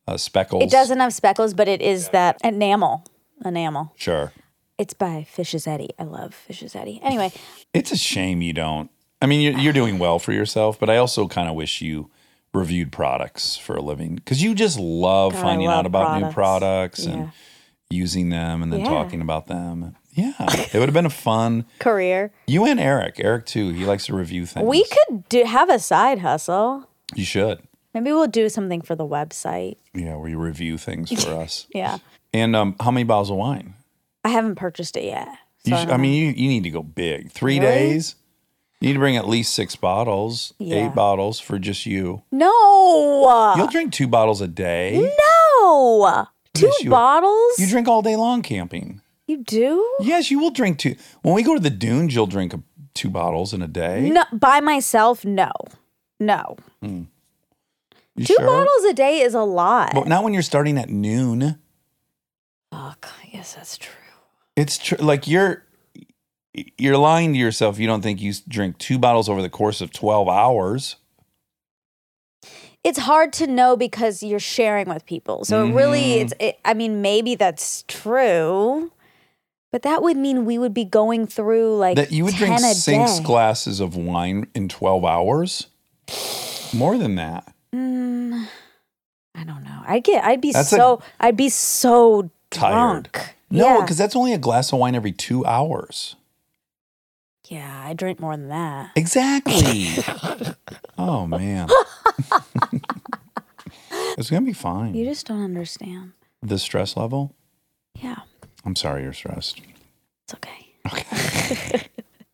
uh, speckles? It doesn't have speckles, but it is that enamel. Enamel. Sure. It's by Fishs Eddy. I love Fishs Eddy. Anyway, It's a shame you don't. I mean, you're, you're doing well for yourself, but I also kind of wish you reviewed products for a living because you just love God, finding love out about new products. products and using them and then Yeah. talking about them. Yeah, it would have been a fun. career. You and Eric, Eric too. He likes to review things. We could do have a side hustle. You should. Maybe we'll do something for the website. Yeah, where you review things for us. Yeah. And um, how many bottles of wine? I haven't purchased it yet. So should, don't I mean, you, you need to go big. Three Really? days. You need to bring at least six bottles, Yeah. eight bottles for just you. no. You'll drink two bottles a day. no. Two Yes, you- bottles? You drink all day long camping. You do? Yes, you will drink two. When we go to the dunes, you'll drink a, two bottles in a day. No, by myself, no. No. Hmm. You Two sure? bottles a day is a lot. But not when you're starting at noon. Fuck. Guess that's true. It's tr- like you're you're lying to yourself. You don't think you drink two bottles over the course of twelve hours. It's hard to know because you're sharing with people. So it really, Mm-hmm. it's. It, I mean, maybe that's true, but that would mean we would be going through like That you would drink 10 a six glasses of wine in twelve hours. More than that. Mm, I don't know. I'd get. I'd be That's so. i I'd be so Tired. drunk. No, yeah. because that's only a glass of wine every two hours. Yeah, I drink more than that. Exactly. oh man. It's gonna be fine. You just don't understand. the stress level. Yeah, I'm sorry you're stressed. it's okay. Okay.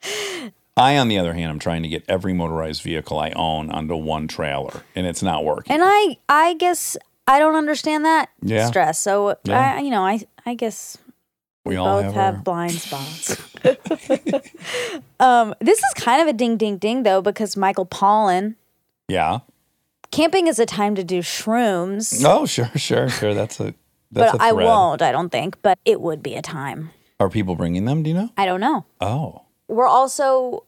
I, on the other hand, I'm trying to get every motorized vehicle I own onto one trailer, and it's not working. And I, I guess I don't understand that Yeah. stress. So Yeah. I, you know, I, I guess we all both have, have, our- blind spots. um, this is kind of a ding, ding, ding though, because Michael Pollan, yeah. camping is a time to do shrooms. Oh, sure, sure, sure. That's a that's but a I won't. I don't think. But it would be a time. Are people bringing them? Do you know? I don't know. Oh, We're also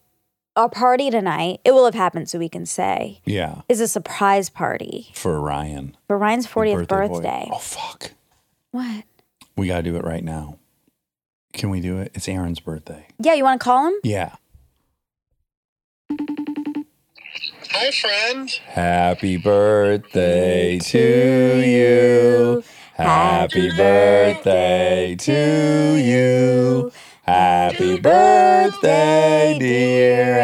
our party tonight. It will have happened, so we can say yeah. is a surprise party For Ryan, for Ryan's fortieth birthday birthday. Oh fuck, What? we gotta do it right now. Can we do it? It's Aaron's birthday. Yeah, you want to call him? Yeah. Hi, friend. Happy birthday to you. Happy birthday to you. Happy birthday, dear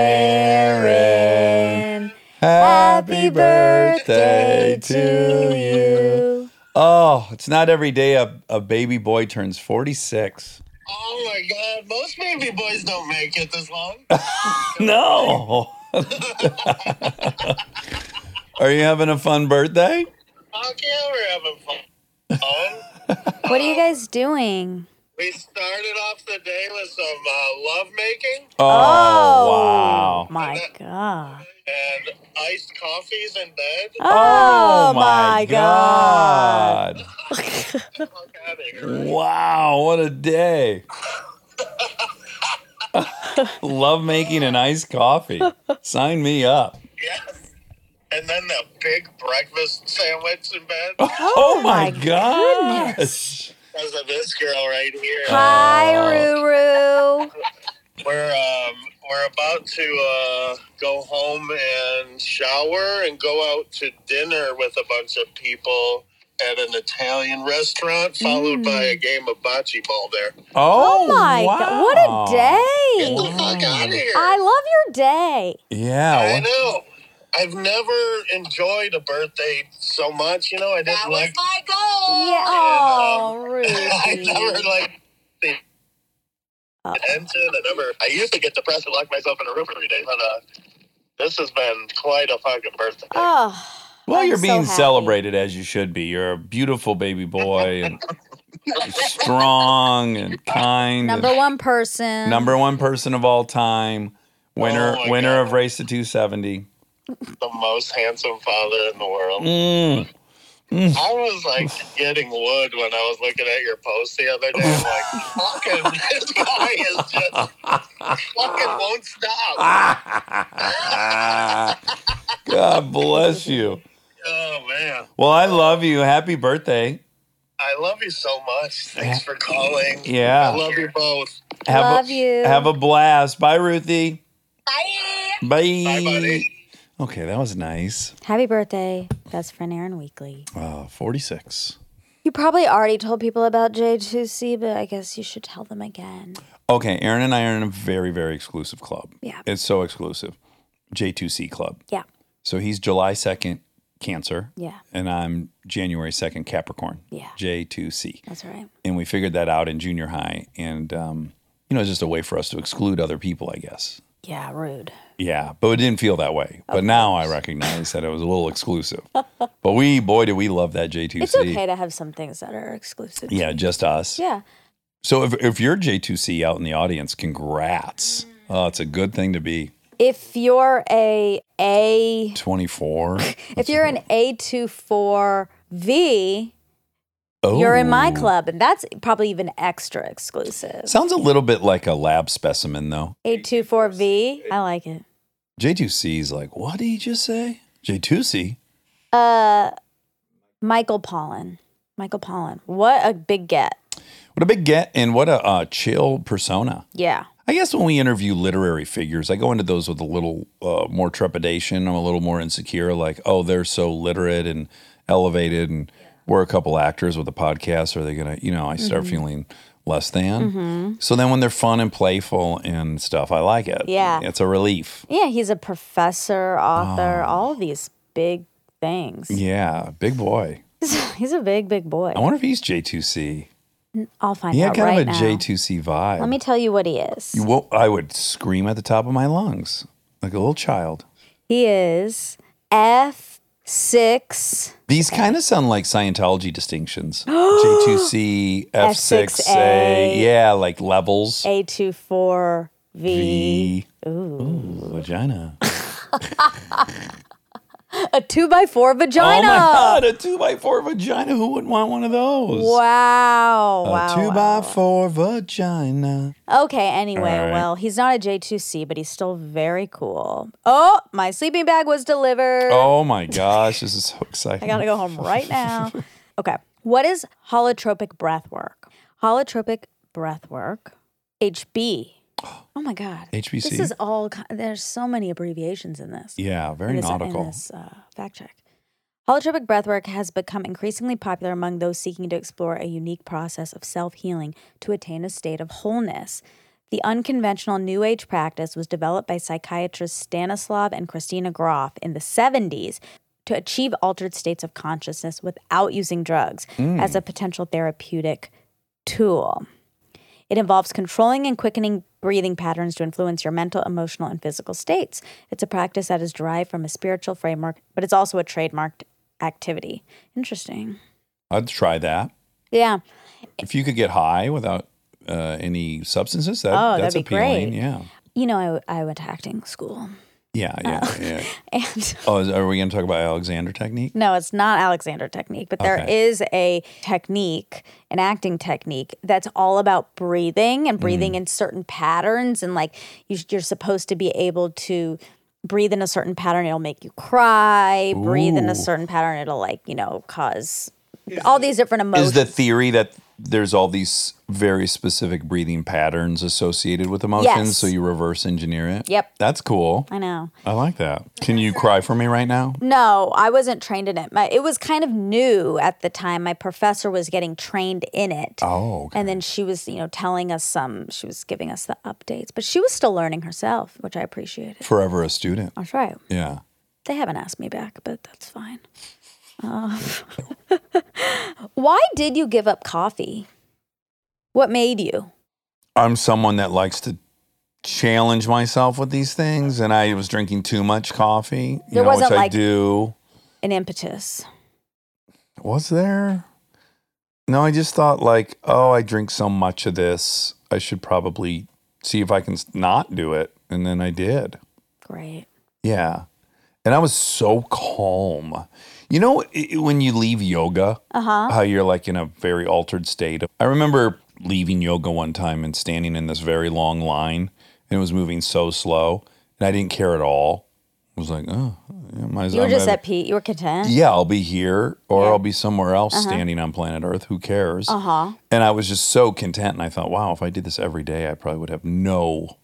Aaron. Happy birthday to you. Oh, it's not every day a, a baby boy turns 46. Oh my God, most baby boys don't make it this long. No. Are you having a fun birthday? Fuck yeah, we're having fun. fun. What are you guys doing? We started off the day with some uh, love making Oh, wow. my god! and iced coffees in bed. Oh, my god! Fuck outta here. Wow, what a day. Love making an iced coffee. Sign me up. Yes. And then the big breakfast sandwich in bed Oh, my, my gosh. Because of this girl right here. Hi, Ruru. We're um we're about to uh, go home and shower and go out to dinner with a bunch of people at an Italian restaurant, followed by a game of bocce ball there. Oh, Oh my wow. god! What a day! Get day! the fuck out of here! I love your day. Yeah. I know. I've never enjoyed a birthday so much. You know, I didn't like. my goal. Yeah. Oh, I never Rudy. like the Uh, attention. I never. I used to get depressed and lock myself in a room for three days, but uh, this has been quite a fucking birthday. Oh, Well, I'm you're being happy. celebrated as you should be. You're a beautiful baby boy and strong and kind. number and one person. number one person of all time. Winner Oh winner God. of race to 270. The most handsome father in the world. Mm. I was like getting wood when I was looking at your post the other day. I'm like, fucking, this guy is just fucking won't stop. God bless you. Oh man, Well, I love you. Happy birthday. I love you so much. Thanks for calling. Yeah. I love you both. Have Love a, you. Have a blast. Bye, Ruthie. Bye. Bye. Bye, buddy. Okay, that was nice. Happy birthday, best friend Aaron Weekly. Uh, 46. You probably already told people about J2C, but I guess you should tell them again. Okay, Aaron and I are in a very, very exclusive club. Yeah. It's so exclusive. J2C Club. Yeah. So he's July 2nd, Cancer. Yeah. And I'm January 2nd, Capricorn. Yeah. J2C. That's right. And we figured that out in junior high. And, um, you know, it's just a way for us to exclude other people, I guess. Yeah, rude. Yeah, but it didn't feel that way. But now I recognize that it was a little exclusive. but we, boy, do we love that J2C. It's okay to have some things that are exclusive. Yeah, just us. Yeah. So if, if you're J2C out in the audience, congrats. Mm. Oh, it's a good thing to be If you're a A 24. if you're an A24V, you're in my Oh. club and that's probably even extra exclusive. Sounds a little bit like a lab specimen, though. A24V, I like it. J2C is like, what did he just say? J2C? Uh Michael Pollan. Michael Pollan. What a big get. What a big get and what a uh, chill persona. Yeah. I guess when we interview literary figures, I go into those with a little uh, more trepidation. I'm a little more insecure, like, oh, they're so literate and elevated, and we're a couple actors with a podcast. Are they gonna, you know? I start Mm-hmm. feeling less than. So then when they're fun and playful and stuff, I like it. Yeah. it's a relief. Yeah, he's a professor, author, Oh. all these big things. Yeah, big boy. He's a big, big boy. I wonder if he's J2C. I'll find He out kind right of a now. J2C vibe. Let me tell you what he is. You wo- I would scream at the top of my lungs like a little child. He is F6. These kind of sound like Scientology distinctions. J2C, F6A. F6A. Yeah, like levels. A24V. V. Ooh, vagina. A two by four vagina. Oh my God, a two by four vagina. Who wouldn't want one of those? Wow. A wow. two wow. by four vagina. Okay, anyway, right. well, he's not a J2C, but he's still very cool. Oh, my sleeping bag was delivered. Oh my gosh, this is so exciting. I gotta go home right now. Okay. What is holotropic breath work? Holotropic breath work, HB. Oh my God. HBC? This is all, there's so many abbreviations in this. Yeah, very in this, in nautical. this uh, fact check. Holotropic breathwork has become increasingly popular among those seeking to explore a unique process of self healing to attain a state of wholeness. The unconventional New Age practice was developed by psychiatrists Stanislav and Christina Grof in the 70s to achieve altered states of consciousness without using drugs as a potential therapeutic tool. It involves controlling and quickening breathing patterns to influence your mental, emotional, and physical states. It's a practice that is derived from a spiritual framework, but it's also a trademarked activity. Interesting. I'd try that. Yeah. If you could get high without uh, any substances, that, Oh, that's that'd be appealing. great. Yeah. You know, I, I went to acting school. Yeah, yeah, yeah. And Oh, is, are we going to talk about Alexander technique? no, it's not Alexander technique, but there Okay. is a technique, an acting technique that's all about breathing and Mm. breathing in certain patterns. And like you, you're supposed to be able to breathe in a certain pattern, it'll make you cry. Breathe in a certain pattern, it'll like, you know, cause all these different emotions. Is the theory that there's all these very specific breathing patterns associated with emotions, Yes. so you reverse engineer it? Yep. That's cool. I know. I like that. Can you cry for me right now? No, I wasn't trained in it. My, it was kind of new at the time. My professor was getting trained in it. Oh, okay. And then she was, you know, telling us some, she was giving us the updates, but she was still learning herself, which I appreciated. Forever a student. That's right. Yeah. They haven't asked me back, but that's fine. Uh, why did you give up coffee? What made you? I'm someone that likes to challenge myself with these things, and I was drinking too much coffee. You There know, wasn't which I do. An impetus. Was there? No, I just thought like, oh, I drink so much of this. I should probably see if I can not do it, and then I did. Great. Yeah, and I was so calm. You know, when you leave yoga, uh-huh. how you're like in a very altered state. I remember leaving yoga one time and standing in this very long line, and it was moving so slow, and I didn't care at all. I was like, oh, yeah, might as You were just at Pete. You were content. yeah, I'll be here or Yeah. I'll be somewhere else standing on planet Earth. Who cares? Uh huh. And I was just so content. And I thought, wow, if I did this every day, I probably would have no.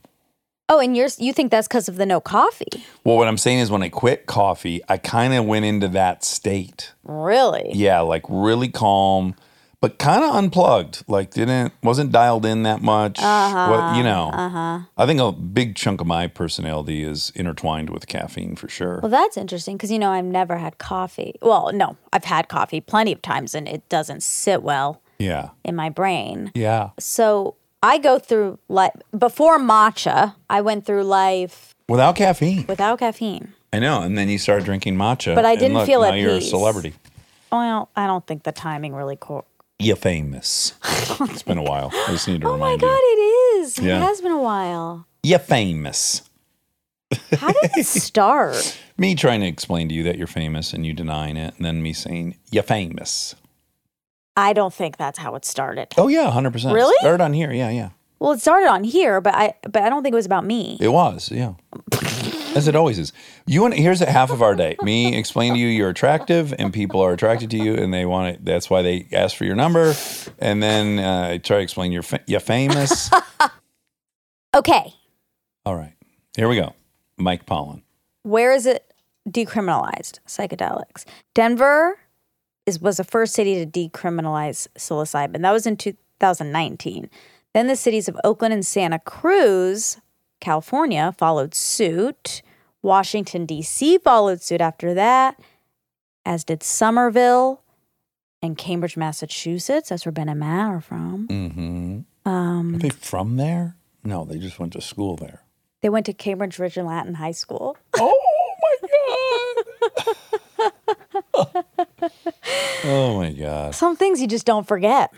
Oh, and you're you think that's because of the no coffee? Well, what I'm saying is when I quit coffee, I kind of went into that state. Really? Yeah, like really calm, but kind of unplugged. Like didn't wasn't dialed in that much. What you know? Uh-huh. I think a big chunk of my personality is intertwined with caffeine for sure. Well, that's interesting because you know I've never had coffee. Well, no, I've had coffee plenty of times, and it doesn't sit well yeah, in my brain. yeah. So I go through life before matcha. I went through life Without caffeine, without caffeine. I know. And then you start drinking matcha, But I didn't look, feel now at you're a celebrity. Well, I don't think the timing really. Co- You're famous. it's been a while. I just need to remind. oh my remind god, you. it is. Yeah. It has been a while. You're famous. How did it start? Me trying to explain to you that you're famous and you denying it, and then me saying you're famous. I don't think that's how it started. Oh yeah, hundred percent. Really? Start on here. Yeah, yeah. Well, it started on here, but I but I don't think it was about me. It was. Yeah. As it always is. You want here's a half of our day. Me explain to you you're attractive and people are attracted to you and they want it. That's why they ask for your number. And then uh, I try to explain you're fa- you're famous. Okay, All right. Here we go. Mike Pollan. where is it decriminalized psychedelics denver is was the first city to decriminalize psilocybin that was in 2019 then the cities of oakland and santa cruz california followed suit washington d.c followed suit after that as did Somerville and Cambridge, Massachusetts. That's where Ben and Matt are from. Mm-hmm. Um, Are they from there? No, they just went to school there. they went to Cambridge Richard Latin High School. Oh my god. oh my god. Some things you just don't forget.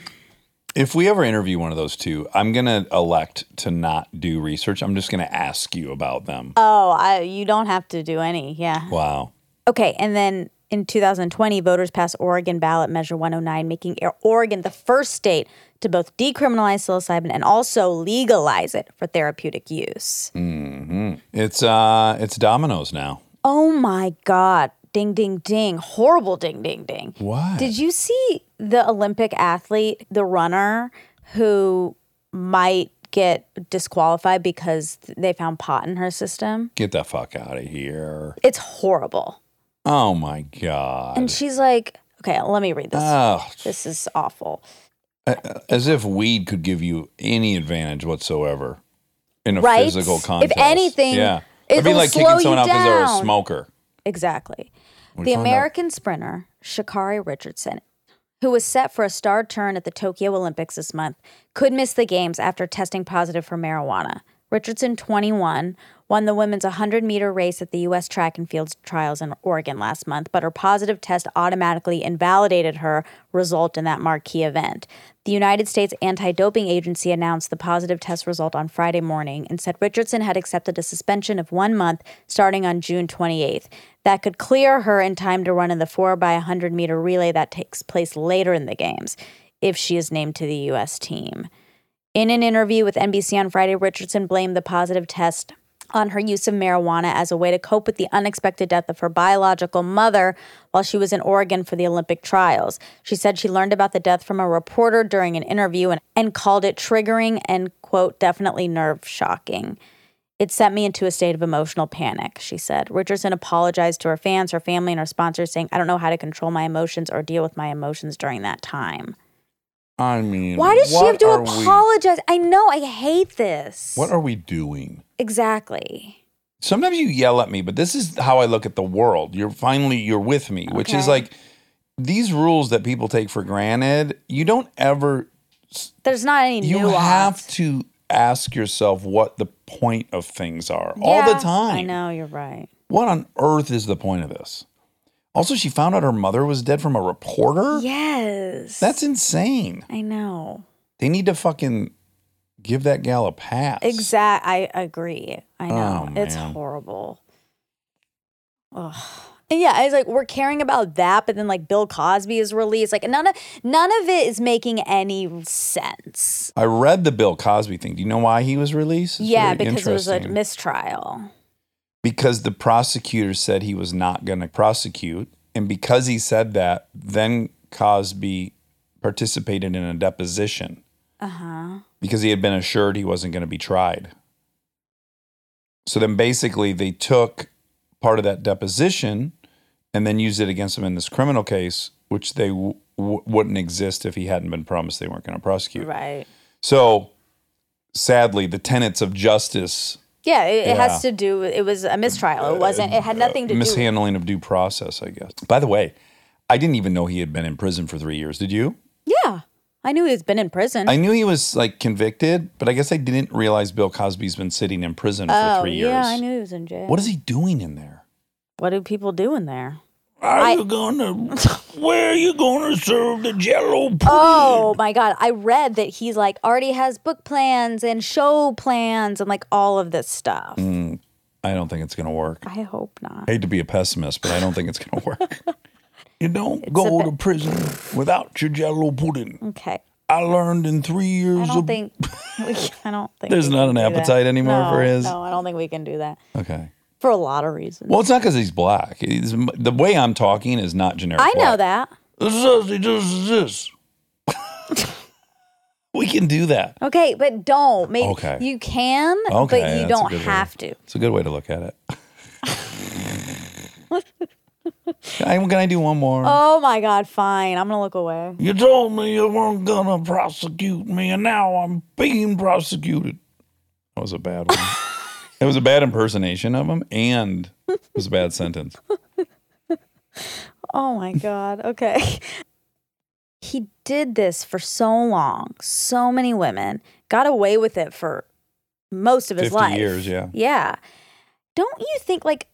If we ever interview one of those two, I'm gonna elect to not do research. I'm just gonna ask you about them. Oh, I, you don't have to do any. Yeah. Wow. Okay, and then in 2020, voters passed Oregon ballot measure 109, making Oregon the first state to both decriminalize psilocybin and also legalize it for therapeutic use. It's uh it's dominoes now. Oh my God. Ding, ding, ding. Horrible ding, ding, ding. What? Did you see the Olympic athlete, the runner, who might get disqualified because they found pot in her system? Get the fuck out of here. It's horrible. Oh my god. And she's like, okay, let me read this. Oh, this is awful. as if weed could give you any advantage whatsoever in a Right? physical contest. If anything, yeah. It'd be it'll like slow kicking you someone out because they're a smoker. Exactly. We The found out- American sprinter, Sha'Carri Richardson, who was set for a star turn at the Tokyo Olympics this month, could miss the games after testing positive for marijuana. Richardson, 21, won the women's 100 meter race at the U.S. track and field trials in Oregon last month, but her positive test automatically invalidated her result in that marquee event. The United States Anti Doping Agency announced the positive test result on Friday morning and said Richardson had accepted a suspension of one month starting on June 28th. That could clear her in time to run in the 4 by 100 meter relay that takes place later in the games if she is named to the U.S. team. In an interview with NBC on Friday, Richardson blamed the positive test on her use of marijuana as a way to cope with the unexpected death of her biological mother while she was in Oregon for the Olympic trials. She said she learned about the death from a reporter during an interview and, and called it triggering and, quote, definitely nerve shocking. It sent me into a state of emotional panic, she said. Richardson apologized to her fans, her family, and her sponsors, saying, I don't know how to control my emotions or deal with my emotions during that time. I mean, Why does she have to are we- apologize? I know, I hate this. what are we doing? exactly. Sometimes you yell at me, but this is how I look at the world. You're finally you're with me, which is like these rules that people take for granted. You don't ever There's not any you nuance. have to ask yourself what the point of things are all the time. I know, you're right. What on earth is the point of this? Also, she found out her mother was dead from a reporter. Yes. That's insane. I know. They need to fucking give that gal a pass. Exact. I agree. I oh, know. Oh, it's horrible. Ugh. And yeah, it's like we're caring about that, but then like Bill Cosby is released. Like none of none of it is making any sense. I read the Bill Cosby thing. Do you know why he was released? It's yeah, because it was a mistrial. Because the prosecutor said he was not going to prosecute. And because he said that, then Cosby participated in a deposition Uh huh. because he had been assured he wasn't going to be tried. So then basically, they took part of that deposition and then used it against him in this criminal case, which they w- w- wouldn't exist if he hadn't been promised they weren't going to prosecute. Right. So sadly, the tenets of justice Yeah, it, it has to do. It was a mistrial. It wasn't. It had uh, nothing to do. Mishandling of due process, I guess. By the way, I didn't even know he had been in prison for three years. Did you? Yeah, I knew he's been in prison. I knew he was like convicted, but I guess I didn't realize Bill Cosby's been sitting in prison for oh three years. yeah, I knew he was in jail. What is he doing in there? What do people do in there? Are I- you gonna? Where are you gonna serve the Jello? pudding? Oh my god! I read that he's like already has book plans and show plans and like all of this stuff. Mm. I don't think it's gonna work. I hope not. I hate to be a pessimist, but I don't think it's gonna work. you don't a go to prison without your Jello pudding. Okay, I learned in three years I don't of. think. We, I don't think There's not an do that. appetite anymore No, for his? No, I don't think we can do that okay. For a lot of reasons. Well, it's not because he's black. He's, the way I'm talking is not generic. I know black. that. This is does this. we can do that. Okay, but don't. Maybe Okay. you can, Okay, but you that's a don't good way. have to. It's a good way to look at it. I, can I do one more? Oh my god! Fine, I'm gonna look away. you told me you weren't gonna prosecute me, and now I'm being prosecuted. That was a bad one. It was a bad impersonation of him, and it was a bad sentence. Oh my God. Okay. he did this for so long, so many women, got away with it for most of his 50 life. years, yeah. Yeah. Don't you think, like,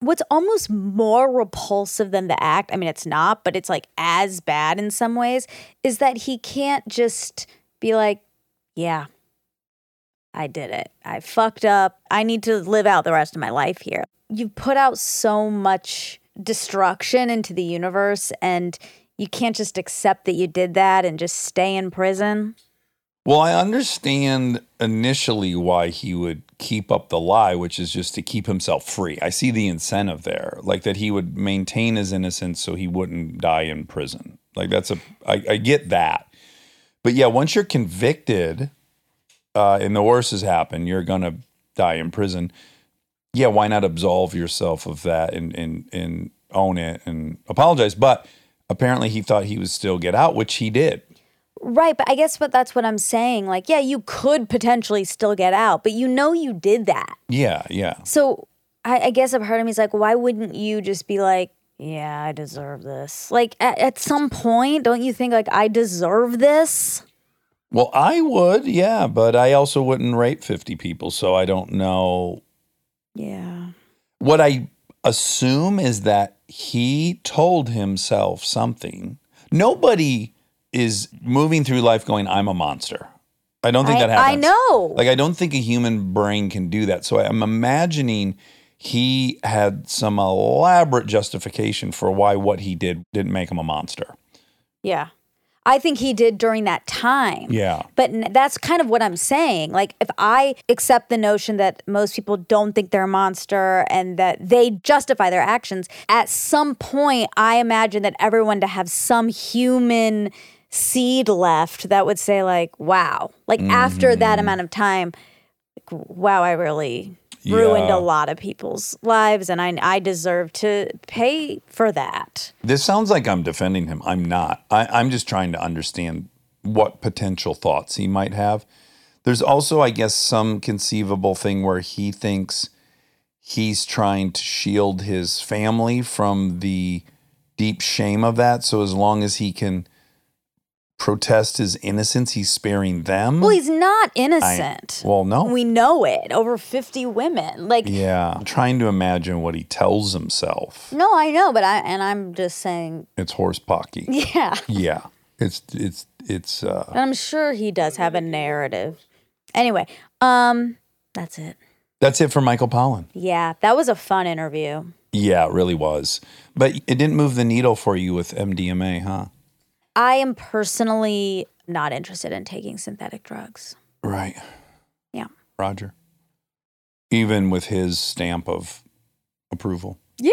what's almost more repulsive than the act? I mean, it's not, but it's like as bad in some ways, is that he can't just be like, yeah, I did it. I fucked up. I need to live out the rest of my life here. You've put out so much destruction into the universe, and you can't just accept that you did that and just stay in prison. Well, I understand initially why he would keep up the lie, which is just to keep himself free. I see the incentive there, like that he would maintain his innocence so he wouldn't die in prison. Like that's a, I, I get that. But yeah, once you're convicted uh, and the worst has happened, you're going to die in prison. Yeah, why not absolve yourself of that and, and, and own it and apologize? But apparently he thought he would still get out, which he did. Right, but I guess what that's what I'm saying. Like, yeah, you could potentially still get out, but you know you did that. Yeah, yeah. So I, I guess a part of me is like, why wouldn't you just be like, yeah, I deserve this? Like at, at some point, don't you think like I deserve this? Well, I would, yeah, but I also wouldn't rape 50 people, so I don't know. Yeah. What I assume is that he told himself something. Nobody is moving through life going, I'm a monster. I don't think I, that happens. I know. Like, I don't think a human brain can do that. So I'm imagining he had some elaborate justification for why what he did didn't make him a monster. yeah. I think he did during that time. Yeah. But n- that's kind of what I'm saying. Like, if I accept the notion that most people don't think they're a monster and that they justify their actions, at some point, I imagine that everyone to have some human seed left that would say, like, wow, like after that Mm-hmm. amount of time, like, wow, I really ruined Yeah. a lot of people's lives and I, I deserve to pay for that. This sounds like I'm defending him. I'm not. I, I'm just trying to understand what potential thoughts he might have. There's also, I guess, some conceivable thing where he thinks he's trying to shield his family from the deep shame of that. So as long as he can protest his innocence, he's sparing them. Well, he's not I- innocent. well, no. We know it. Over 50 women. Like, yeah. I'm trying to imagine what he tells himself. no, I know, but I, and I'm just saying, It's horse pocky. yeah. Yeah. It's, it's, it's, uh, And I'm sure he does have a narrative. Anyway, um, that's it. that's it for Michael Pollan. Yeah, that was a fun interview. Yeah, it really was. But it didn't move the needle for you with MDMA, huh? I am personally not interested in taking synthetic drugs. Right. Yeah. Roger. Even with his stamp of approval. Yeah.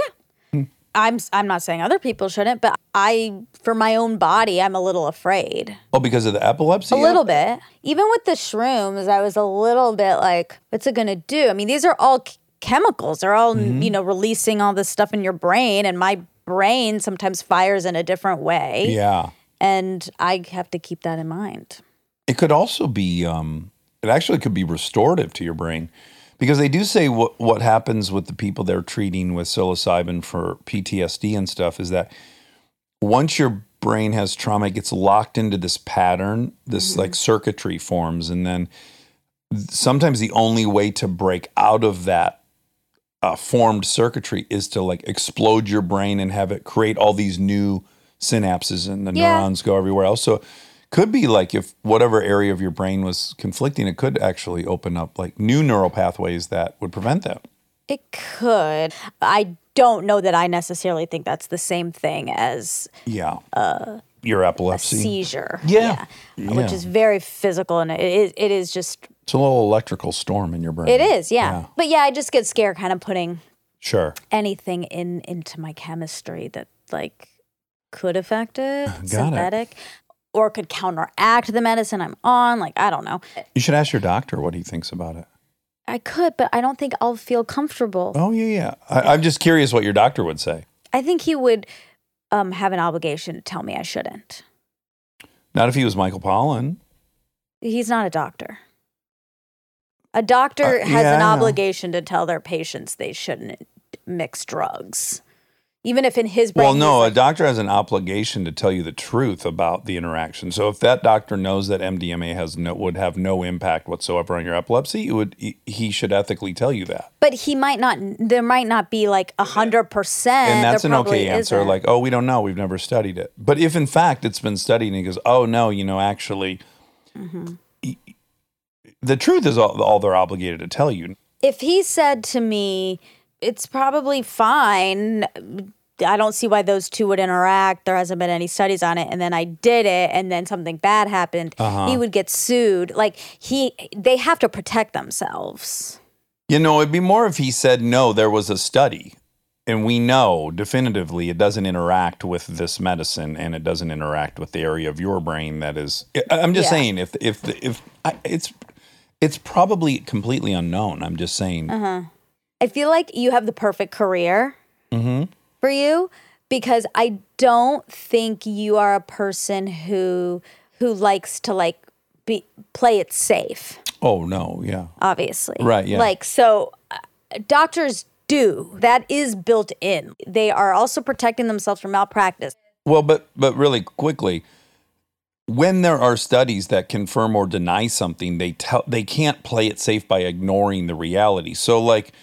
I'm I'm not saying other people shouldn't, but I for my own body, I'm a little afraid. Oh, because of the epilepsy? A little bit. Even with the shrooms, I was a little bit like, what's it going to do? I mean, these are all chemicals. They're all, Mm-hmm. you know, releasing all this stuff in your brain. And my brain sometimes fires in a different way. Yeah. And I have to keep that in mind. It could also be, um, it actually could be restorative to your brain because they do say what, what happens with the people they're treating with psilocybin for PTSD and stuff is that once your brain has trauma, it gets locked into this pattern, this like circuitry forms. And then sometimes the only way to break out of that uh, formed circuitry is to like explode your brain and have it create all these new synapses and the Yeah. neurons go everywhere else. So could be like if whatever area of your brain was conflicting, it could actually open up like new neural pathways that would prevent that. It could. I don't know that I necessarily think that's the same thing as Yeah. Uh, your a epilepsy. seizure. Yeah. Which Yeah. is very physical and it is, it is just, It's a little electrical storm in your brain. it is, yeah. Yeah. But yeah, I just get scared kind of putting Sure. anything in into my chemistry that like could affect it, Got it. synthetic, or could counteract the medicine I'm on. Like I don't know. You should ask your doctor what he thinks about it. I could, but I don't think I'll feel comfortable. Oh, yeah, yeah. I, I'm just curious what your doctor would say. I think he would um, have an obligation to tell me I shouldn't. Not if he was Michael Pollan. He's not a doctor. A doctor Uh, has yeah, an obligation to tell their patients they shouldn't mix drugs. Even if in his brain. Well, no, like, a doctor has an obligation to tell you the truth about the interaction. So if that doctor knows that MDMA has no would have no impact whatsoever on your epilepsy, it would he, he should ethically tell you that. but he might not. There might not be like a hundred percent. And that's there an okay answer. isn't. Like, oh, we don't know. We've never studied it. But if in fact it's been studied and he goes, oh, no, you know, actually, Mm-hmm. he- the truth is all, all they're obligated to tell you. if he said to me, "It's probably fine." I don't see why those two would interact. There hasn't been any studies on it, and then I did it, and then something bad happened. Uh-huh. He would get sued. Like he, they have to protect themselves. You know, it'd be more if he said, no, there was a study. And we know definitively it doesn't interact with this medicine and it doesn't interact with the area of your brain that is. I'm just Yeah. saying, if, if, if, I, it's, it's probably completely unknown. I'm just saying. Uh-huh. I feel like you have the perfect career Mm-hmm. For you because I don't think you are a person who who likes to like be play it safe. Oh, no. Yeah. obviously. Right, yeah. Like, so uh, doctors do. That is built in. They are also protecting themselves from malpractice. Well, but but really quickly, when there are studies that confirm or deny something, they tell they can't play it safe by ignoring the reality. So, like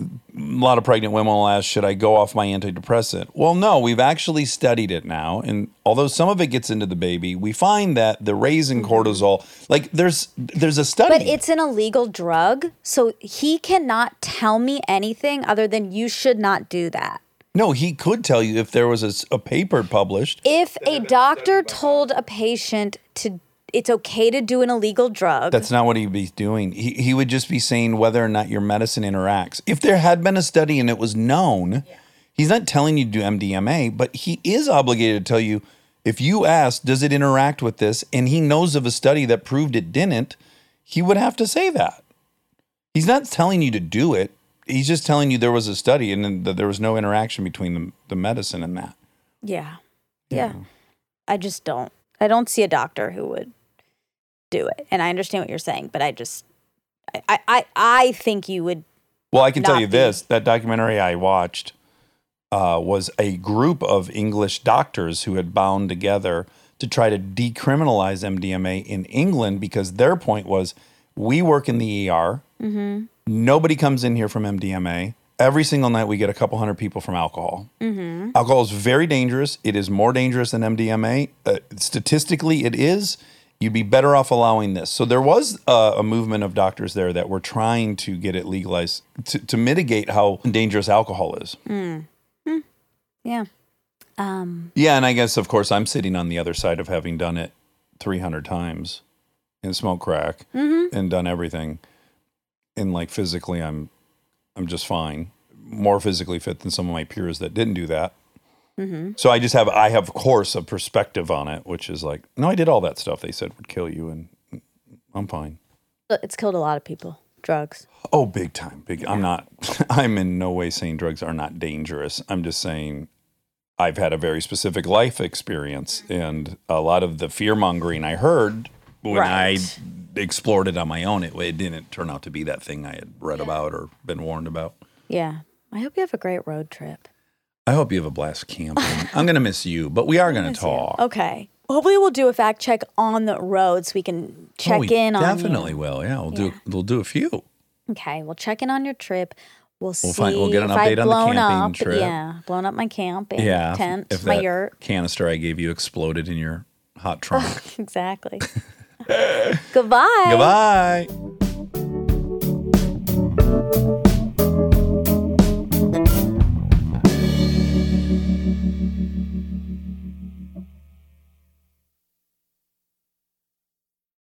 a lot of pregnant women will ask, "Should I go off my antidepressant?" Well, no, we've actually studied it now, and although some of it gets into the baby, we find that the raise in mm-hmm. cortisol, like there's there's a study. But it's an illegal drug. So he cannot tell me anything other than you should not do that. no, he could tell you if there was a paper published. If a doctor told a patient to it's okay to do an illegal drug, That's not what he'd be doing. He, he would just be saying whether or not your medicine interacts. If there had been a study and it was known, he's not telling you to do MDMA, but he is obligated to tell you if you ask, does it interact with this? And he knows of a study that proved it didn't, he would have to say that. He's not telling you to do it. He's just telling you there was a study and that there was no interaction between the, the medicine and that. yeah. Yeah. I just don't. I don't see a doctor who would do it. And I understand what you're saying, but I just I I I, think you would Well, I can tell you be. this: that documentary I watched uh, was a group of English doctors who had bound together to try to decriminalize MDMA in England because their point was, we work in the ER, Mm-hmm. nobody comes in here from MDMA. Every single night, we get a couple hundred people from alcohol. Mm-hmm. Alcohol is very dangerous. It is more dangerous than MDMA. Uh, statistically, it is. You'd be better off allowing this. So there was uh, a movement of doctors there that were trying to get it legalized to, to mitigate how dangerous alcohol is. yeah. Um Yeah, and I guess of course I'm sitting on the other side of having done it 300 times and smoked crack Mm-hmm. and done everything. And like physically, I'm I'm just fine, more physically fit than some of my peers that didn't do that. Mm-hmm. So I just have I have of course a perspective on it, which is like, no, I did all that stuff they said would kill you, and I'm fine. it's killed a lot of people. Drugs. Oh, big time, big. I'm not. I'm in no way saying drugs are not dangerous. I'm just saying I've had a very specific life experience, and a lot of the fear mongering I heard when Right. I explored it on my own, it, it didn't turn out to be that thing I had read about or been warned about. Yeah. I hope you have a great road trip. I hope you have a blast camping. I'm going to miss you, but we are going to talk. You. Okay. Hopefully, we'll do a fact check on the road so we can oh, check oh, we in on. Definitely will. Yeah, we'll yeah. do. We'll do a few. Okay, we'll check in on your trip. We'll, see. We'll, find, we'll get an update I've on the camping up, trip. Yeah, blown up my camp yeah, tent, if my yurt. Canister I gave you exploded in your hot trunk. exactly. Goodbye. Goodbye.